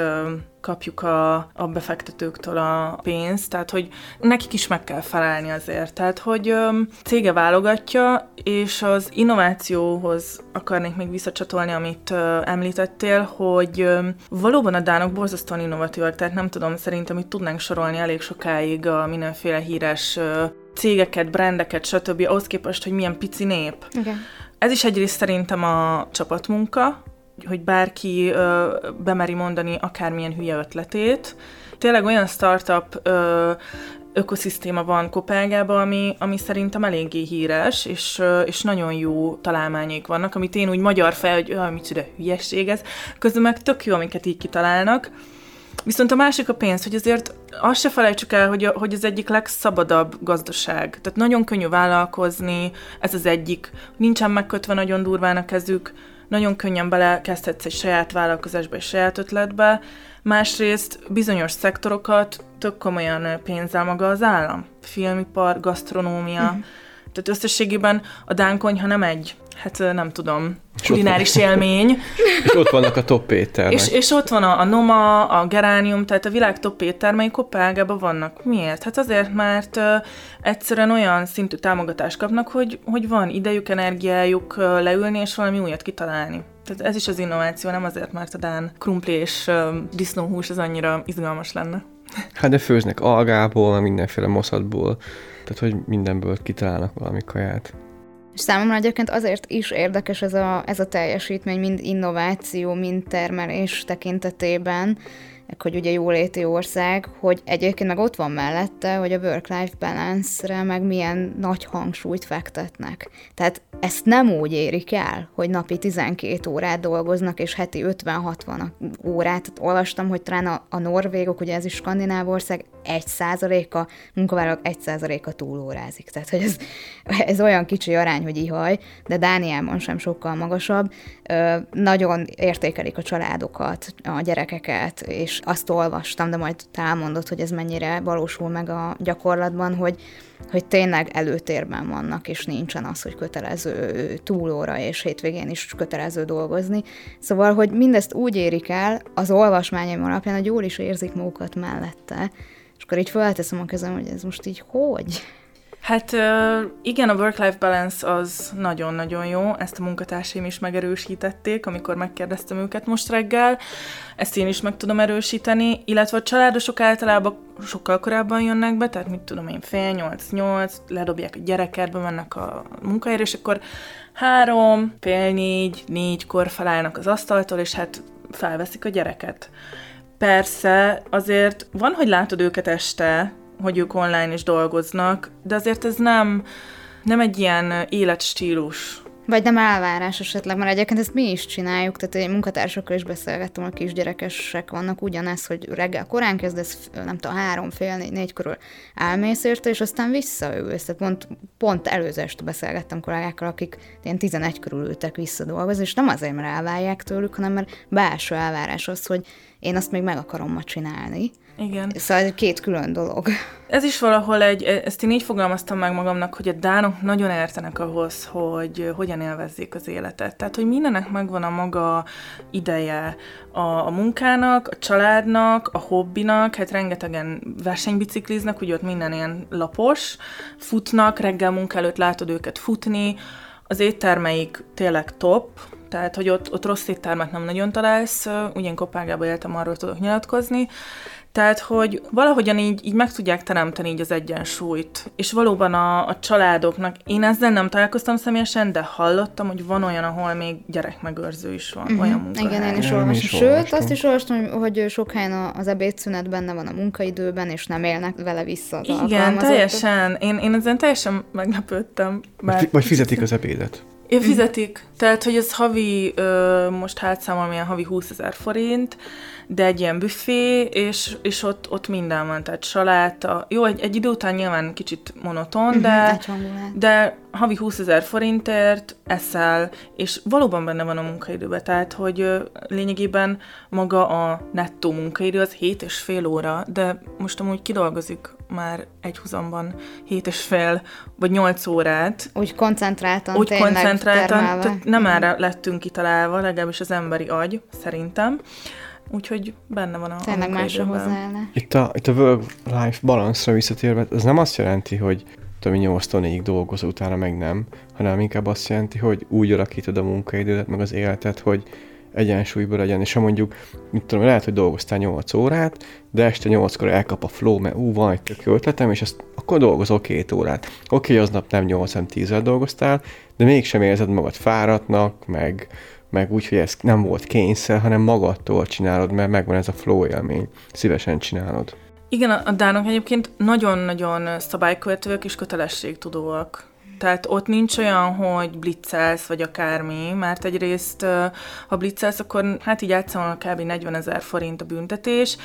kapjuk a, a befektetőktől a pénzt, tehát hogy nekik is meg kell felelni azért. Tehát, hogy ö, cége válogatja, és az innovációhoz akarnék még visszacsatolni, amit ö, említettél, hogy ö, valóban a dánok borzasztóan innovatívak, tehát nem tudom, szerintem itt tudnánk sorolni elég sokáig a mindenféle híres ö, cégeket, brendeket, stb. ahhoz képest, hogy milyen pici nép. Okay. Ez is egyrészt szerintem a csapatmunka, hogy bárki ö, bemeri mondani akármilyen hülye ötletét. Tényleg olyan startup ö, ökoszisztéma van Kopelgában, ami, ami szerintem eléggé híres, és, és nagyon jó találmányék vannak, amit én úgy magyar fel, hogy olyan micsoda hülyesség ez, közben meg tök jó, amiket így kitalálnak. Viszont a másik a pénz, hogy azért azt se felejtsük el, hogy, a, hogy az egyik legszabadabb gazdaság. Tehát nagyon könnyű vállalkozni, ez az egyik. Nincsen megkötve nagyon durván a kezük, nagyon könnyen belekezdhetsz egy saját vállalkozásba, egy saját ötletbe. Másrészt bizonyos szektorokat tök komolyan pénzzel maga az állam. Filmipar, gasztronómia. Uh-huh. Tehát összességében a dánkonyha nem egy hát nem tudom, kulináris élmény. <laughs> és ott vannak a top éttermek. És, és ott van a, a Noma, a Geránium, tehát a világ top éttermei Kopenhágában vannak. Miért? Hát azért, mert uh, egyszerűen olyan szintű támogatást kapnak, hogy, hogy van idejük, energiájuk uh, leülni és valami újat kitalálni. Tehát ez is az innováció, nem azért, mert a Dán krumpli és uh, disznóhús az annyira izgalmas lenne. Hát de főznek algából, mindenféle moszatból, tehát hogy mindenből kitalálnak valami kaját. És számomra egyébként azért is érdekes ez a, ez a teljesítmény, mind innováció, mind termelés tekintetében, hogy ugye jóléti ország, hogy egyébként meg ott van mellette, hogy a work-life balance-re meg milyen nagy hangsúlyt fektetnek. Tehát ezt nem úgy érik el, hogy napi 12 órát dolgoznak, és heti 50-60 órát. Olvastam, hogy talán a, a norvégok, ugye ez is skandináv ország, 1 százaléka, munkavállalók 1 százaléka túlórázik. Tehát, hogy ez, ez olyan kicsi arány, hogy ihaj, de Dániában sem sokkal magasabb. Ö, nagyon értékelik a családokat, a gyerekeket, és azt olvastam, de majd te elmondod, hogy ez mennyire valósul meg a gyakorlatban, hogy, hogy tényleg előtérben vannak, és nincsen az, hogy kötelező túlóra, és hétvégén is kötelező dolgozni. Szóval, hogy mindezt úgy érik el az olvasmányaim alapján, hogy jól is érzik magukat mellette, és akkor így felteszem a kezem, hogy ez most így hogy? Hát igen, a work-life balance az nagyon-nagyon jó, ezt a munkatársaim is megerősítették, amikor megkérdeztem őket most reggel, ezt én is meg tudom erősíteni, illetve a családosok általában sokkal korábban jönnek be, tehát mit tudom én, fél nyolc-nyolc, ledobják a gyereket, bemennek a munkahelyre, és akkor három, fél négy, négykor felállnak az asztaltól, és hát felveszik a gyereket. Persze, azért van, hogy látod őket este, hogy ők online is dolgoznak, de azért ez nem, nem egy ilyen életstílus. Vagy nem elvárás esetleg, mert egyébként ezt mi is csináljuk, tehát egy munkatársakkal is beszélgettem, a kisgyerekesek vannak ugyanez, hogy reggel korán kezdesz, nem tudom, három, fél, négy, négy körül elmész érte, és aztán visszaülsz. Tehát pont, pont előzést beszélgettem kollégákkal, akik ilyen 11 körül ültek visszadolgozni, és nem azért, mert elvárják tőlük, hanem mert belső elvárás az, hogy én azt még meg akarom ma csinálni. Igen. Szóval ez két külön dolog. Ez is valahol egy, ezt én így fogalmaztam meg magamnak, hogy a dánok nagyon értenek ahhoz, hogy hogyan élvezzék az életet. Tehát, hogy mindennek megvan a maga ideje a, a munkának, a családnak, a hobbinak, hát rengetegen versenybicikliznek, ugye ott minden ilyen lapos, futnak, reggel munka előtt látod őket futni, az éttermeik tényleg top, tehát hogy ott, ott rossz éttermet nem nagyon találsz, ugyan Kopenhágában éltem, arról tudok nyilatkozni, tehát, hogy valahogyan így, így meg tudják teremteni így az egyensúlyt. És valóban a, a családoknak, én ezzel nem találkoztam személyesen, de hallottam, hogy van olyan, ahol még gyerekmegőrző is van, uh-huh. olyan munkahely. Igen, én is olvastam. Sőt, azt is olvastam, hogy sok helyen az ebédszünet benne van a munkaidőben, és nem élnek vele vissza az Igen, teljesen. Én, én ezen teljesen meglepődtem. Mert... Vagy fizetik az ebédet. Én fizetik. Tehát, hogy ez havi, ö, most hátszámolom, ilyen havi 20 ezer forint, de egy ilyen büfé, és, és ott, ott minden van, tehát saláta. Jó, egy, egy idő után nyilván kicsit monoton, de, de havi 20 ezer forintért eszel, és valóban benne van a munkaidőben, tehát hogy lényegében maga a nettó munkaidő az 7 és fél óra, de most amúgy kidolgozik már egy húzamban 7 és fél vagy 8 órát. Úgy koncentráltan, Úgy koncentráltan, tehát nem erre lettünk kitalálva, legalábbis az emberi agy, szerintem úgyhogy benne van a Tényleg másra hozzáállás. Itt a, itt a work-life balance-ra visszatérve, ez nem azt jelenti, hogy tudom, 8 4 dolgozó, utána meg nem, hanem inkább azt jelenti, hogy úgy alakítod a munkaidődet, meg az életet, hogy egyensúlyban legyen, és ha mondjuk, mit tudom, lehet, hogy dolgoztál 8 órát, de este 8-kor elkap a flow, mert ú, van egy tök ötletem, és azt, akkor dolgozol két órát. Oké, okay, aznap nem 8 hanem 10 dolgoztál, de mégsem érzed magad fáradtnak, meg, meg úgy, hogy ez nem volt kényszer, hanem magadtól csinálod, mert megvan ez a flow élmény. Szívesen csinálod. Igen, a dánok egyébként nagyon-nagyon szabálykövetőek és kötelességtudóak. Tehát ott nincs olyan, hogy blitzelsz, vagy akármi, mert egyrészt, ha blitzelsz, akkor hát így átszámolnak kb. 40 ezer forint a büntetés,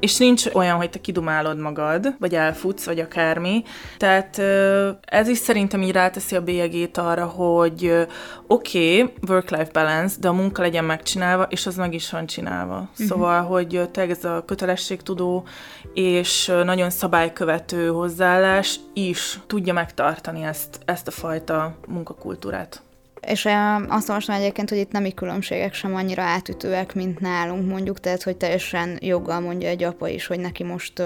és nincs olyan, hogy te kidumálod magad, vagy elfutsz, vagy akármi. Tehát ez is szerintem így ráteszi a bélyegét arra, hogy oké, okay, work-life balance, de a munka legyen megcsinálva, és az meg is van csinálva. Uh-huh. Szóval, hogy te ez a kötelességtudó és nagyon szabálykövető hozzáállás is tudja megtartani ezt, ezt a fajta munkakultúrát. És azt olvastam egyébként, hogy itt nemi különbségek sem annyira átütőek, mint nálunk mondjuk, tehát hogy teljesen joggal mondja egy apa is, hogy neki most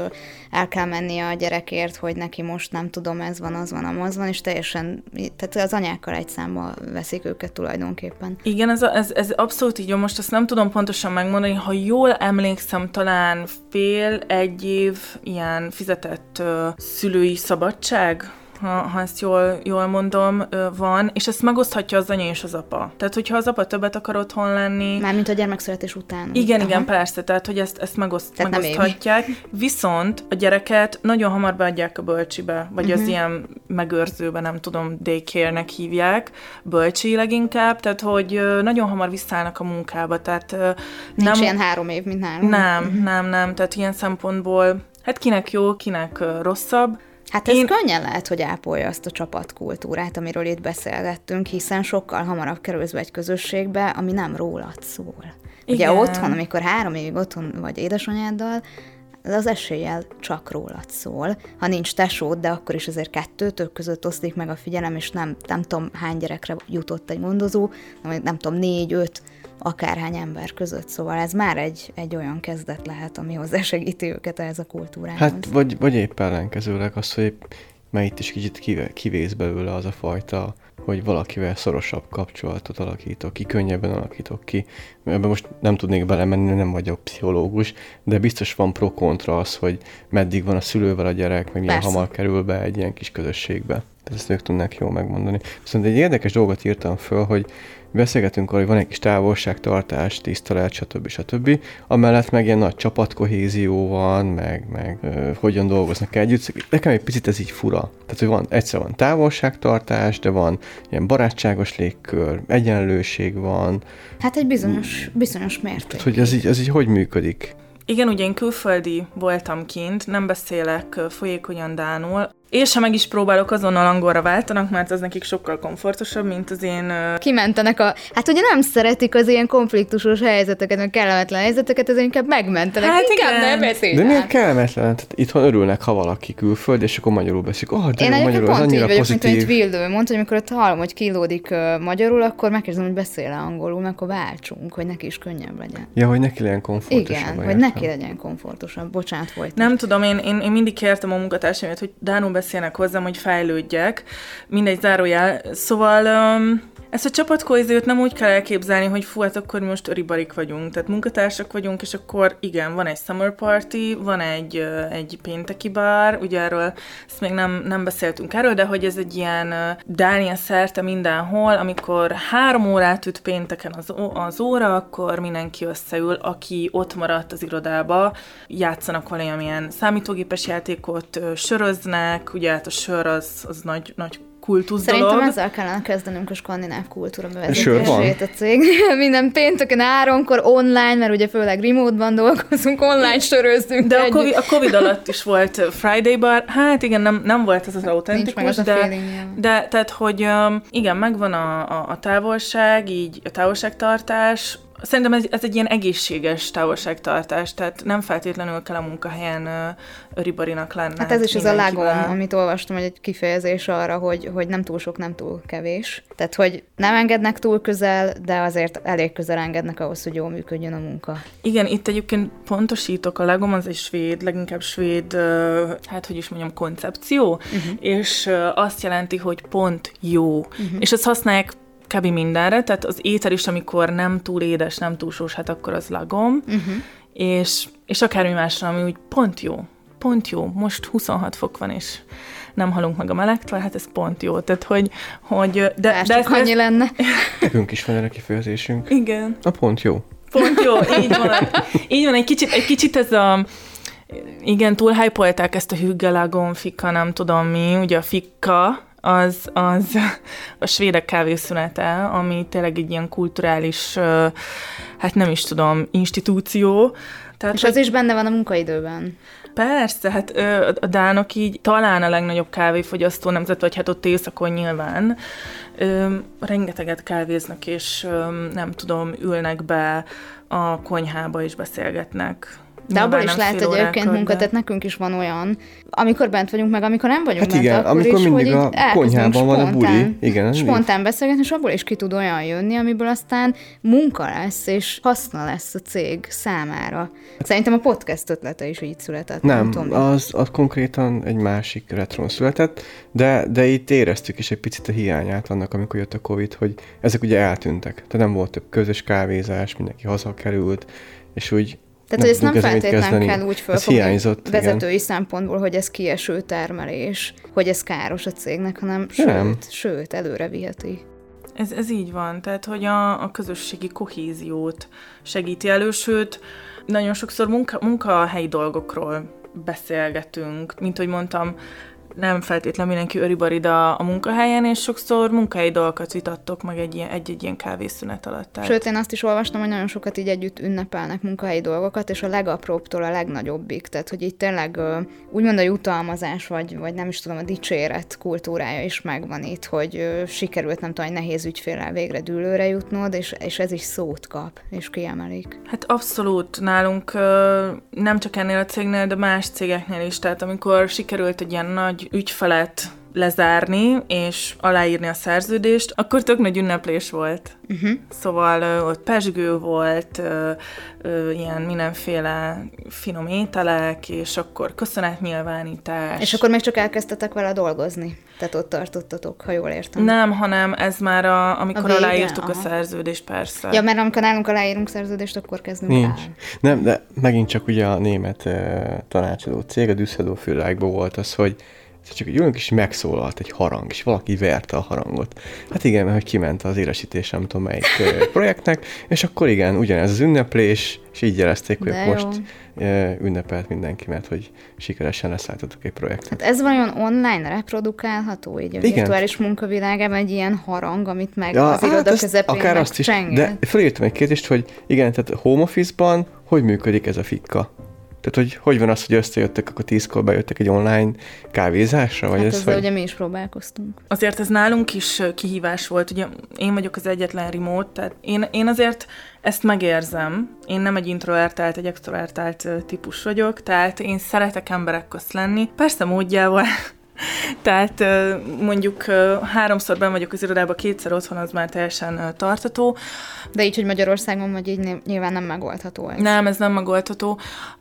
el kell mennie a gyerekért, hogy neki most nem tudom, ez van, az van, amaz van, és teljesen, tehát az anyákkal egy számba veszik őket tulajdonképpen. Igen, ez, a, ez, ez abszolút így, most azt nem tudom pontosan megmondani, ha jól emlékszem, talán fél, egy év ilyen fizetett uh, szülői szabadság ha, ha ezt jól, jól mondom, van, és ezt megoszthatja az anya és az apa. Tehát, hogyha az apa többet akar otthon lenni... Mármint a gyermekszületés után. Igen, Aha. igen, persze, tehát, hogy ezt, ezt megoszt, tehát megoszthatják. Viszont a gyereket nagyon hamar beadják a bölcsibe, vagy uh-huh. az mhm. ilyen megőrzőbe, nem tudom, daycare-nek hívják, bölcsi leginkább, tehát, hogy nagyon hamar visszaállnak a munkába, tehát... Nincs nem, ilyen három év, mint nálunk. Nem, uh-huh. nem, nem, tehát ilyen szempontból Hát kinek jó, kinek rosszabb. Hát ez Én... könnyen lehet, hogy ápolja azt a csapatkultúrát, amiről itt beszélgettünk, hiszen sokkal hamarabb kerülsz be egy közösségbe, ami nem rólad szól. Igen. Ugye otthon, amikor három évig otthon vagy édesanyáddal, az eséllyel csak rólad szól. Ha nincs tesód, de akkor is azért kettőtök között osztik meg a figyelem, és nem, nem tudom hány gyerekre jutott egy gondozó, nem, nem tudom, négy, öt, akárhány ember között. Szóval ez már egy, egy olyan kezdet lehet, ami hozzásegíti őket ehhez a kultúrához. Hát, vagy, vagy épp ellenkezőleg az, hogy mert itt is kicsit kivész belőle az a fajta, hogy valakivel szorosabb kapcsolatot alakítok ki, könnyebben alakítok ki. Ebben most nem tudnék belemenni, nem vagyok pszichológus, de biztos van pro-kontra az, hogy meddig van a szülővel a gyerek, meg milyen hamar kerül be egy ilyen kis közösségbe. Tehát ezt ők tudnak jól megmondani. Viszont egy érdekes dolgot írtam föl, hogy beszélgetünk arról, hogy van egy kis távolságtartás, tisztelet, stb. stb. Amellett meg ilyen nagy csapatkohézió van, meg, meg ö, hogyan dolgoznak együtt. Nekem egy picit ez így fura. Tehát, hogy van, egyszer van távolságtartás, de van ilyen barátságos légkör, egyenlőség van. Hát egy bizonyos, bizonyos mérték. Tehát, hogy ez így, ez így hogy működik? Igen, ugye én külföldi voltam kint, nem beszélek folyékonyan dánul, és ha meg is próbálok, azonnal angolra váltanak, mert az nekik sokkal komfortosabb, mint az én... Kimentenek a... Hát ugye nem szeretik az ilyen konfliktusos helyzeteket, meg kellemetlen helyzeteket, ezért inkább megmentenek. Hát inkább igen. nem beszélnek. De miért kellemetlen? Tehát itthon örülnek, ha valaki külföld, és akkor magyarul beszélik. Oh, de Én jó, magyarul, pont annyira így vagyok, pozitív. mint amit Vildő mondta, hogy amikor ott hallom, hogy kilódik uh, magyarul, akkor megkérdezem, hogy beszél angolul, meg akkor váltsunk, hogy neki is könnyebb legyen. Ja, hogy neki legyen komfortosabb. Igen, hogy neki legyen komfortosabb. Bocsánat, volt. Nem tudom, én, én, én mindig kértem a munkatársamat, hogy Dánul beszélnek hozzám, hogy fejlődjek. Mindegy zárójel. Szóval um, ezt a csapatkohéziót nem úgy kell elképzelni, hogy fú, hát akkor most öribarik vagyunk. Tehát munkatársak vagyunk, és akkor igen, van egy summer party, van egy, egy pénteki bár, ugye erről ezt még nem, nem beszéltünk erről, de hogy ez egy ilyen Dánia szerte mindenhol, amikor három órát üt pénteken az, az óra, akkor mindenki összeül, aki ott maradt az irodába, játszanak valamilyen számítógépes játékot, söröznek, ugye hát a sör az, az nagy, nagy kultusz Szerintem dolog. ezzel kellene kezdenünk a skandináv kultúra bevezetését a cég. <laughs> Minden pénteken áronkor online, mert ugye főleg remote-ban dolgozunk, online sörözünk De a. COVID, a COVID alatt is volt Friday bar, hát igen, nem, nem volt ez az autentikus, de, de tehát, hogy um, igen, megvan a, a, a távolság, így a távolságtartás, Szerintem ez, ez egy ilyen egészséges távolságtartás, tehát nem feltétlenül kell a munkahelyen ö, öribarinak lenni. Hát ez is az a lágom, amit olvastam, hogy egy kifejezés arra, hogy, hogy nem túl sok, nem túl kevés. Tehát, hogy nem engednek túl közel, de azért elég közel engednek ahhoz, hogy jól működjön a munka. Igen, itt egyébként pontosítok, a legom az egy svéd, leginkább svéd, hát hogy is mondjam, koncepció, uh-huh. és azt jelenti, hogy pont jó. Uh-huh. És ezt használják kb. mindenre, tehát az étel is, amikor nem túl édes, nem túl sós, hát akkor az lagom, uh-huh. és, és akármi másra, ami úgy pont jó, pont jó, most 26 fok van, és nem halunk meg a melegtől, hát ez pont jó, tehát hogy, hogy de, De, de csak annyi lenne. <laughs> Nekünk is van erre kifejezésünk. igen, Na pont jó. Pont jó, <laughs> így van. Így van, egy kicsit, egy kicsit ez a... Igen, túl hype ezt a hüggelágon, fika, nem tudom mi, ugye a fikka, az, az <laughs> a svédek kávészünete, ami tényleg egy ilyen kulturális, hát nem is tudom, institúció. Tehát, És az is benne van a munkaidőben. Persze, hát ö, a dánok így talán a legnagyobb kávéfogyasztó nemzet, vagy hát ott északon nyilván. Ö, rengeteget kávéznak, és ö, nem tudom, ülnek be a konyhába és beszélgetnek. De abból is nem lehet fél egyébként munka, de- tehát nekünk is van olyan, amikor bent vagyunk, meg amikor nem vagyunk Hát bent, igen, akkor amikor is, mindig hogy a konyhában van a buli. spontán- Igen, ez így. Spontán beszélgetni, és abból is ki tud olyan jönni, amiből aztán munka lesz, és haszna lesz a cég számára. Szerintem a podcast ötlete is így született. Nem, Tomi. az, az konkrétan egy másik retron született, de, de itt éreztük is egy picit a hiányát annak, amikor jött a Covid, hogy ezek ugye eltűntek. Tehát nem volt több közös kávézás, mindenki hazakerült, és úgy Tehát, hogy ezt nem feltétlenül kezdeni. kell úgy fölfogni hiányzott, igen. vezetői szempontból, hogy ez kieső termelés, hogy ez káros a cégnek, hanem sőt, Nem. sőt, előre viheti. Ez, ez így van, tehát hogy a, a közösségi kohéziót segíti elő, sőt, nagyon sokszor munka, munkahelyi dolgokról beszélgetünk, mint hogy mondtam, nem feltétlenül mindenki öribarid a, a munkahelyen, és sokszor munkahelyi dolgokat vitattok meg egy ilyen- egy-egy ilyen kávészünet alatt. Tehát Sőt, én azt is olvastam, hogy nagyon sokat így együtt ünnepelnek munkahelyi dolgokat, és a legapróbbtól a legnagyobbig. Tehát, hogy itt tényleg úgymond a jutalmazás, vagy, vagy nem is tudom, a dicséret kultúrája is megvan itt, hogy sikerült, nem tudom, egy nehéz ügyféllel végre dűlőre jutnod, és, és ez is szót kap, és kiemelik. Hát abszolút nálunk nem csak ennél a cégnél, de más cégeknél is. Tehát amikor sikerült egy ilyen nagy ügyfelet lezárni, és aláírni a szerződést, akkor tök nagy ünneplés volt. Uh-huh. Szóval ö, ott pesgő volt, ö, ö, ilyen mindenféle finom ételek, és akkor köszönetnyilvánítás. És akkor még csak elkezdtetek vele dolgozni. Tehát ott tartottatok, ha jól értem. Nem, hanem ez már a, amikor A vége? aláírtuk a Aha. szerződést, persze. Ja, mert amikor nálunk aláírunk szerződést, akkor kezdünk Nincs. el. Nem, de megint csak ugye a német uh, tanácsadó cég, a Düsseldorf világban volt az, hogy csak egy ülünk, és megszólalt egy harang, és valaki verte a harangot. Hát igen, mert hogy kiment az élesítés, nem tudom melyik <laughs> projektnek, és akkor igen, ugyanez az ünneplés, és így jelezték, hogy most ünnepelt mindenki, mert hogy sikeresen leszálltottuk egy projektet. Hát ez vajon online reprodukálható, így a Igen. virtuális munkavilágában egy ilyen harang, amit meg ja, az iroda hát közepén Akár azt is, de felírtam egy kérdést, hogy igen, tehát home office-ban hogy működik ez a fikka? Tehát, hogy hogy van az, hogy összejöttek, akkor tízkor bejöttek egy online kávézásra? Vagy hát ez, ezzel hogy... ugye mi is próbálkoztunk. Azért ez nálunk is kihívás volt. Ugye én vagyok az egyetlen remote, tehát én, én azért ezt megérzem. Én nem egy introvertált, egy extrovertált típus vagyok, tehát én szeretek emberek közt lenni. Persze módjával, <laughs> Tehát mondjuk háromszor ben vagyok az irodában, kétszer otthon, az már teljesen tartató. De így, hogy Magyarországon vagy így nyilván nem megoldható ez. Nem, ez nem megoldható.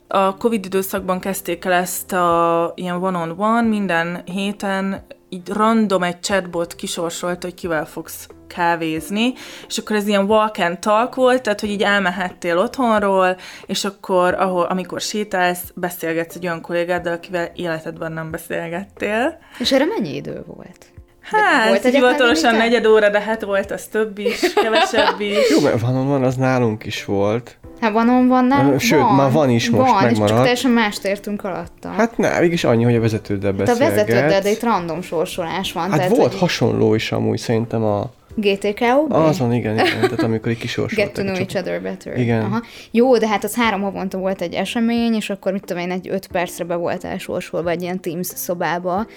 A Covid időszakban kezdték el ezt a ilyen one-on-one, minden héten így random egy chatbot kisorsolt, hogy kivel fogsz kávézni, és akkor ez ilyen walk and talk volt, tehát hogy így elmehettél otthonról, és akkor, ahol, amikor sétálsz, beszélgetsz egy olyan kollégáddal, akivel életedben nem beszélgettél. És erre mennyi idő volt? Hát, volt hivatalosan negyed óra, de hát volt az több is, kevesebb is. <laughs> Jó, mert van, van, az nálunk is volt. Hát van, van, nem? Sőt, van, már van is most, van, megmaradt. és csak teljesen mást értünk alatta. Hát ne, mégis annyi, hogy a vezetőddel beszélget. Hát a vezetőddel, de itt random sorsolás van. Hát tehát, volt hogy... hasonló is amúgy szerintem a GTKOB? Azon, igen, igen. Tehát amikor így kisorsoltak. Get to know each other better. Igen. Aha. Jó, de hát az három havonta volt egy esemény, és akkor mit tudom én, egy öt percre be volt elsorsolva egy ilyen Teams szobába.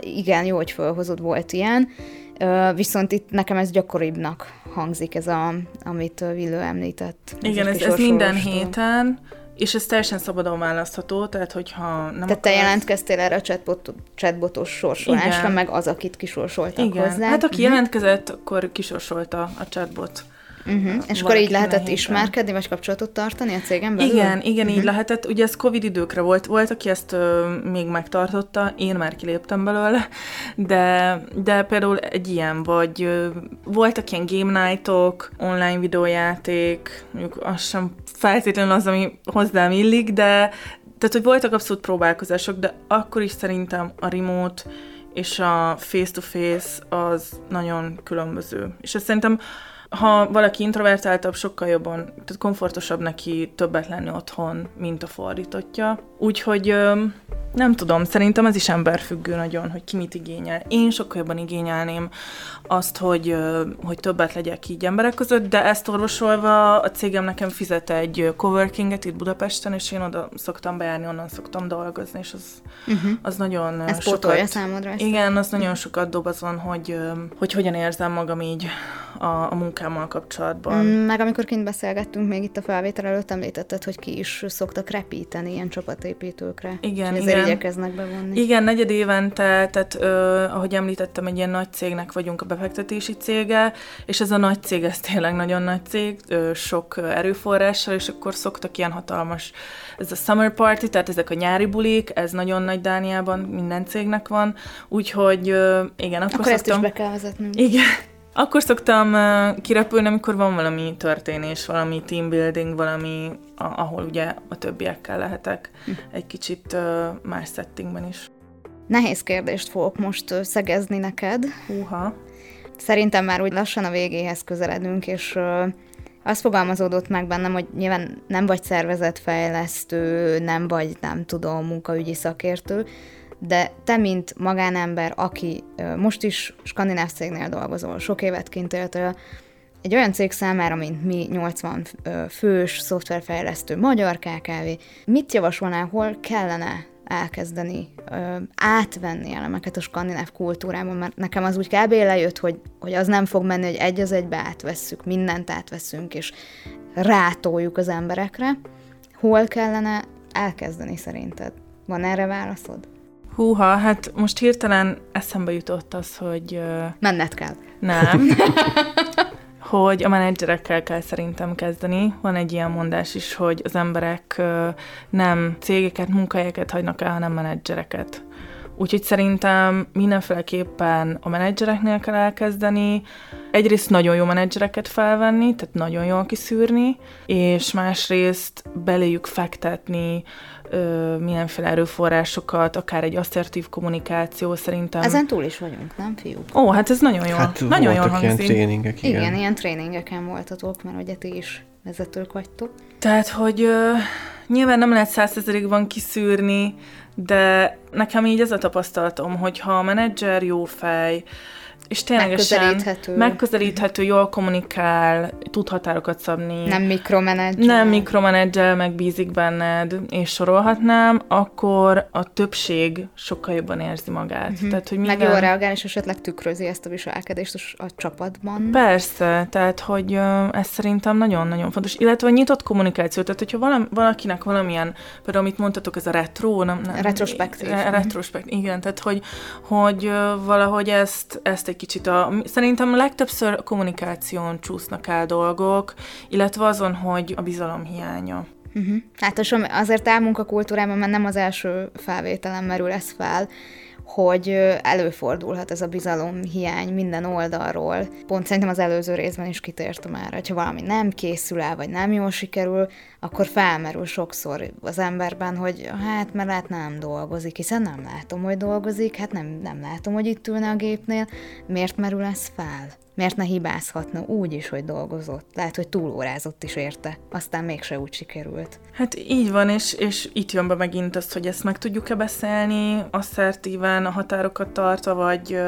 Igen, jó, hogy felhozod, volt ilyen. Viszont itt nekem ez gyakoribbnak hangzik, ez a, amit Villő említett. Igen, ez, ez minden héten, és ez teljesen szabadon választható, tehát hogyha nem Tehát akarsz... te jelentkeztél erre a chatbot, chatbotos sorsolásra, Igen. meg az, akit kisorsoltak Igen. hozzá. Hát aki uh-huh. jelentkezett, akkor kisorsolta a chatbot. Uh-huh. És akkor így lehetett ismerkedni, vagy kapcsolatot tartani a cégen belül? Igen, igen, uh-huh. így lehetett. Ugye ez Covid időkre volt, volt, aki ezt ö, még megtartotta, én már kiléptem belőle, de, de például egy ilyen, vagy ö, voltak ilyen game nightok, online videójáték, mondjuk az sem feltétlenül az, ami hozzám illik, de tehát, hogy voltak abszolút próbálkozások, de akkor is szerintem a remote és a face-to-face az nagyon különböző. És ezt szerintem ha valaki introvertáltabb, sokkal jobban, tehát komfortosabb neki többet lenni otthon, mint a fordítottja. Úgyhogy nem tudom, szerintem ez is emberfüggő nagyon, hogy ki mit igényel. Én sokkal jobban igényelném azt, hogy, hogy többet legyek így emberek között, de ezt orvosolva a cégem nekem fizet egy coworkinget itt Budapesten, és én oda szoktam bejárni, onnan szoktam dolgozni, és az, uh-huh. az nagyon ez sokat... számodra? Ezt igen, az nagyon sokat dob azon, hogy, hogy hogyan érzem magam így a, a munkámmal kapcsolatban. Mm, meg amikor kint beszélgettünk még itt a felvétel előtt, említetted, hogy ki is szoktak repíteni ilyen csapatépítőkre. Igen, igen. Igyekeznek bevonni. Igen, negyed évente, tehát ö, ahogy említettem, egy ilyen nagy cégnek vagyunk a befektetési cége, és ez a nagy cég, ez tényleg nagyon nagy cég, ö, sok erőforrással, és akkor szoktak ilyen hatalmas, ez a summer party, tehát ezek a nyári bulik, ez nagyon nagy Dániában, minden cégnek van, úgyhogy ö, igen, akkor, akkor szoktam... ezt is be kell vezetnünk. Igen, akkor szoktam kirepülni, amikor van valami történés, valami team building, valami, ahol ugye a többiekkel lehetek hm. egy kicsit más settingben is. Nehéz kérdést fogok most szegezni neked. Húha. Szerintem már úgy lassan a végéhez közeledünk, és azt fogalmazódott meg bennem, hogy nyilván nem vagy szervezetfejlesztő, nem vagy, nem tudom, munkaügyi szakértő, de te, mint magánember, aki most is skandináv cégnél dolgozol, sok évet kint éltél, egy olyan cég számára, mint mi, 80 fős szoftverfejlesztő magyar KKV, mit javasolnál, hol kellene elkezdeni ö, átvenni elemeket a skandináv kultúrában, mert nekem az úgy kb. lejött, hogy, hogy az nem fog menni, hogy egy az egybe átvesszük, mindent átveszünk, és rátoljuk az emberekre. Hol kellene elkezdeni szerinted? Van erre válaszod? Húha, hát most hirtelen eszembe jutott az, hogy... Menned kell. Nem. <laughs> hogy a menedzserekkel kell szerintem kezdeni. Van egy ilyen mondás is, hogy az emberek nem cégeket, munkahelyeket hagynak el, hanem menedzsereket. Úgyhogy szerintem mindenféleképpen a menedzsereknél kell elkezdeni, egyrészt nagyon jó menedzsereket felvenni, tehát nagyon jól kiszűrni, és másrészt beléjük fektetni ö, mindenféle erőforrásokat, akár egy asszertív kommunikáció szerintem. Ezen túl is vagyunk, nem fiúk? Ó, hát ez nagyon jó. Hát nagyon voltak jól ilyen hangzik. tréningek, igen. Igen, ilyen tréningeken voltatok, mert ugye ti is vezetők vagytok. Tehát, hogy ö, nyilván nem lehet százszerzelékban kiszűrni, de nekem így ez a tapasztalatom, hogy ha a menedzser jó fej, és ténylegesen Megközelíthető. megközelíthető, jól kommunikál, tud határokat szabni, Nem mikromenedzser. nem mikromenedzsel, megbízik benned, és sorolhatnám, akkor a többség sokkal jobban érzi magát. Uh-huh. Tehát, hogy Meg minden... jól reagál, és esetleg tükrözi ezt a viselkedést a- csapatban. Persze, tehát, hogy ez szerintem nagyon-nagyon fontos. Illetve a nyitott kommunikáció, tehát hogyha valam, valakinek valamilyen, például amit mondtatok, ez a retro, nem, nem Retrospektív. Re- retrospektív, igen, tehát hogy, hogy valahogy ezt, ezt egy kicsit a, szerintem legtöbbször a kommunikáción csúsznak el dolgok, illetve azon, hogy a bizalom hiánya. Uh-huh. Hát az, azért elmunkakultúrában már nem az első felvételen merül ez fel, hogy előfordulhat ez a bizalom hiány minden oldalról. Pont szerintem az előző részben is kitért már, hogyha valami nem készül el, vagy nem jól sikerül, akkor felmerül sokszor az emberben, hogy hát mert lehet nem dolgozik, hiszen nem látom, hogy dolgozik, hát nem, nem látom, hogy itt ülne a gépnél. Miért merül ez fel? Miért ne hibázhatna úgy is, hogy dolgozott? Lehet, hogy túlórázott is érte, aztán mégse úgy sikerült. Hát így van, és, és itt jön be megint az, hogy ezt meg tudjuk-e beszélni asszertíven, a határokat tartva, vagy,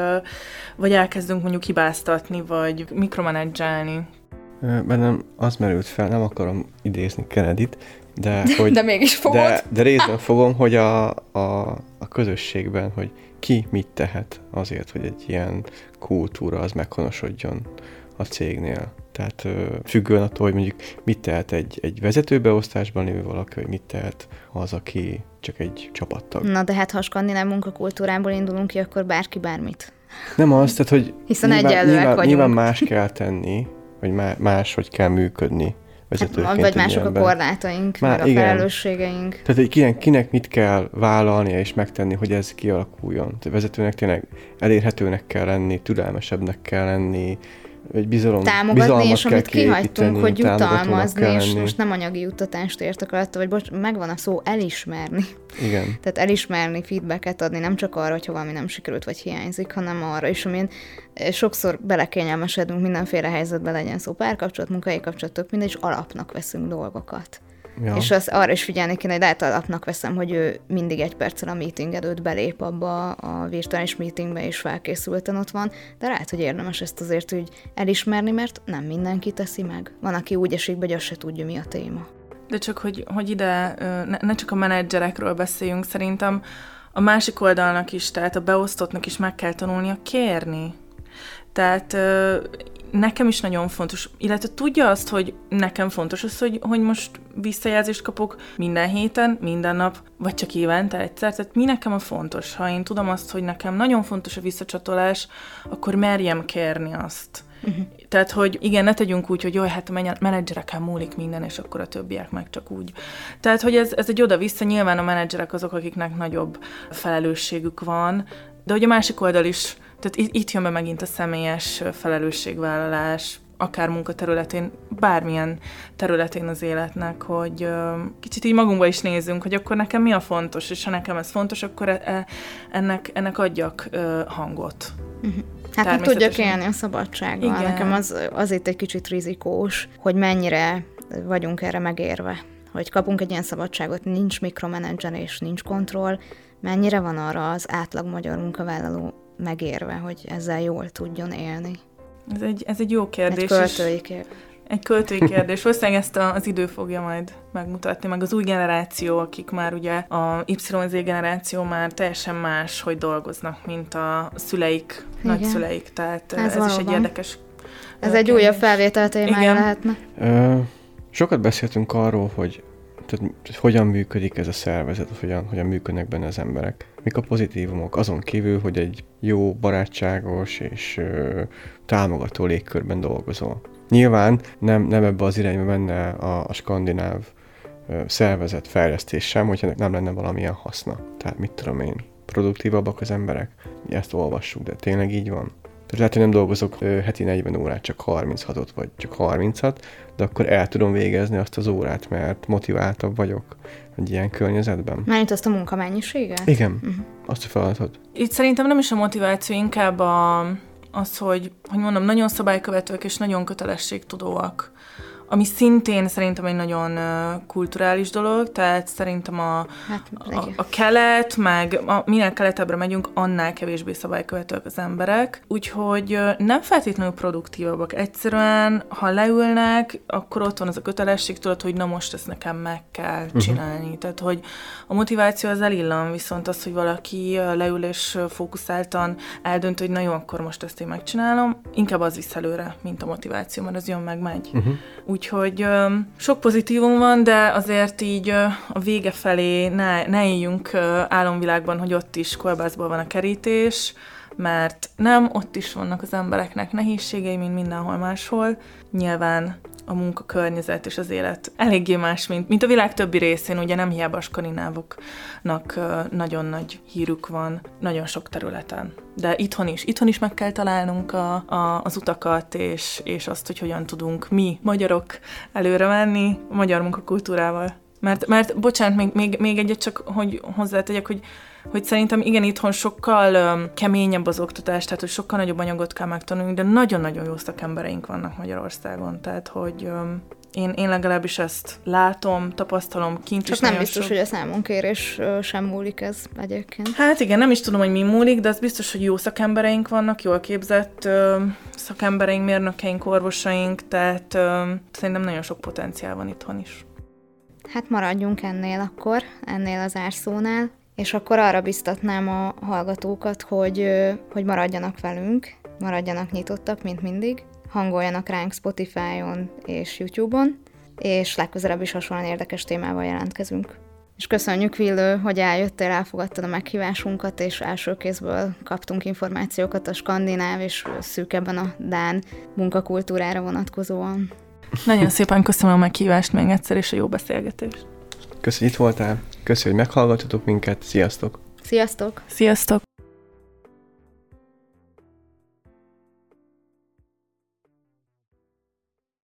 vagy elkezdünk mondjuk hibáztatni, vagy mikromanedzselni. Bennem az merült fel, nem akarom idézni Kennedy-t, de hogy... <laughs> De mégis fogod. de, de részben fogom, hogy a, a, a közösségben, hogy ki mit tehet azért, hogy egy ilyen kultúra az meghonosodjon a cégnél. Tehát függően attól, hogy mondjuk mit tehet egy, egy vezetőbeosztásban lévő valaki, hogy mit tehet az, aki csak egy csapattag. Na de hát ha a skandináv munkakultúrából indulunk ki, akkor bárki bármit. Nem az, tehát, hogy Hiszen nyilván, nyilván, vagyunk. nyilván más kell tenni, vagy má, más, hogy kell működni vezetőként. Hát, vagy egy mások a ilyenben. korlátaink, Már meg a igen. felelősségeink. Tehát, hogy kinek, kinek mit kell vállalnia és megtenni, hogy ez kialakuljon. Tehát vezetőnek tényleg elérhetőnek kell lenni, türelmesebbnek kell lenni, egy bizalom, Támogatni, bizalmat és amit kihagytunk, hogy jutalmazni, és most nem anyagi juttatást értek alatt, vagy bocs, megvan a szó elismerni. Igen. <laughs> Tehát elismerni, feedbacket adni, nem csak arra, hogyha valami nem sikerült, vagy hiányzik, hanem arra is, amin eh, sokszor belekényelmesedünk mindenféle helyzetbe, legyen szó párkapcsolat, munkai kapcsolat, tök mindegy, és alapnak veszünk dolgokat. Ja. És az arra is figyelni kéne, hogy lehet alapnak veszem, hogy ő mindig egy perccel a meeting előtt belép abba a virtuális meetingbe, és felkészülten ott van, de lehet, hogy érdemes ezt azért úgy elismerni, mert nem mindenki teszi meg. Van, aki úgy esik, be, hogy azt se tudja, mi a téma. De csak, hogy, hogy ide ne, ne csak a menedzserekről beszéljünk, szerintem a másik oldalnak is, tehát a beosztottnak is meg kell tanulnia kérni. Tehát nekem is nagyon fontos, illetve tudja azt, hogy nekem fontos az, hogy, hogy most visszajelzést kapok minden héten, minden nap, vagy csak évente egyszer. Tehát mi nekem a fontos? Ha én tudom azt, hogy nekem nagyon fontos a visszacsatolás, akkor merjem kérni azt. Uh-huh. Tehát, hogy igen, ne tegyünk úgy, hogy jaj, hát a menedzsereken múlik minden, és akkor a többiek meg csak úgy. Tehát, hogy ez, ez egy oda-vissza, nyilván a menedzserek azok, akiknek nagyobb felelősségük van, de hogy a másik oldal is, tehát itt, jön be megint a személyes felelősségvállalás, akár munkaterületén, bármilyen területén az életnek, hogy kicsit így magunkba is nézzünk, hogy akkor nekem mi a fontos, és ha nekem ez fontos, akkor e- e- ennek, ennek adjak hangot. Hát meg tudjak Természetesen. élni a szabadsággal. Igen. Nekem az, az itt egy kicsit rizikós, hogy mennyire vagyunk erre megérve. Hogy kapunk egy ilyen szabadságot, nincs mikromenedzselés, nincs kontroll, mennyire van arra az átlag magyar munkavállaló megérve, hogy ezzel jól tudjon élni. Ez egy, ez egy jó kérdés. Egy költői kérdés. Egy költői kérdés. Valószínűleg ezt a, az idő fogja majd megmutatni, meg az új generáció, akik már ugye a YZ generáció már teljesen más, hogy dolgoznak, mint a szüleik, Igen. nagyszüleik. Tehát Ez ez, is egy érdekes Ez egy újabb felvétel témája lehetne. Ö, sokat beszéltünk arról, hogy, tehát, hogy hogyan működik ez a szervezet, hogyan, hogyan működnek benne az emberek. Mik a pozitívumok, azon kívül, hogy egy jó, barátságos és ö, támogató légkörben dolgozol. Nyilván nem, nem ebbe az irányba menne a, a skandináv ö, szervezet fejlesztés sem, hogyha nem lenne valamilyen haszna. Tehát mit tudom én, produktívabbak az emberek. Ezt olvassuk, de tényleg így van. Tehát lehet, hogy nem dolgozok heti 40 órát, csak 36-ot, vagy csak 30-at, de akkor el tudom végezni azt az órát, mert motiváltabb vagyok egy ilyen környezetben. Mármint azt a munkamennyiséget? Igen, uh-huh. azt a feladatot. Itt szerintem nem is a motiváció, inkább a, az, hogy, hogy mondom, nagyon szabálykövetők és nagyon kötelességtudóak ami szintén szerintem egy nagyon kulturális dolog, tehát szerintem a, hát, a, a kelet, meg a, minél keletebbre megyünk, annál kevésbé szabálykövetők az emberek, úgyhogy nem feltétlenül produktívabbak. Egyszerűen, ha leülnek, akkor ott van az a kötelesség, tudod, hogy na most ezt nekem meg kell uh-huh. csinálni. Tehát, hogy a motiváció az elillan, viszont az, hogy valaki leül és fókuszáltan eldönt, hogy na jó, akkor most ezt én megcsinálom, inkább az visz előre, mint a motiváció, mert az jön meg megy. Uh-huh. Úgyhogy sok pozitívum van, de azért így a vége felé ne, ne éljünk álomvilágban, hogy ott is kolbászból van a kerítés, mert nem, ott is vannak az embereknek nehézségei, mint mindenhol máshol. Nyilván a munkakörnyezet és az élet eléggé más, mint, mint a világ többi részén, ugye nem hiába a skandinávoknak nagyon nagy hírük van nagyon sok területen. De itthon is, itthon is meg kell találnunk a, a, az utakat, és, és azt, hogy hogyan tudunk mi, magyarok előre menni a magyar munkakultúrával. Mert, mert bocsánat, még, még, még egyet csak, hogy hozzátegyek, hogy hogy szerintem igen, itthon sokkal um, keményebb az oktatás, tehát hogy sokkal nagyobb anyagot kell megtanulni, de nagyon-nagyon jó szakembereink vannak Magyarországon, tehát hogy um, én, én legalábbis ezt látom, tapasztalom, kint Csak is nem biztos, sok... hogy a számonkérés sem múlik ez egyébként. Hát igen, nem is tudom, hogy mi múlik, de az biztos, hogy jó szakembereink vannak, jól képzett ö, szakembereink, mérnökeink, orvosaink, tehát ö, szerintem nagyon sok potenciál van itthon is. Hát maradjunk ennél akkor, ennél az árszónál. És akkor arra biztatnám a hallgatókat, hogy, hogy maradjanak velünk, maradjanak nyitottak, mint mindig, hangoljanak ránk Spotify-on és YouTube-on, és legközelebb is hasonlóan érdekes témával jelentkezünk. És köszönjük, Villő, hogy eljöttél, elfogadtad a meghívásunkat, és első kézből kaptunk információkat a skandináv és szűkebben a Dán munkakultúrára vonatkozóan. Nagyon szépen köszönöm a meghívást még egyszer, és a jó beszélgetést. Köszönjük, itt voltál. Köszönjük, hogy meghallgatotok minket. Sziasztok! Sziasztok! Sziasztok!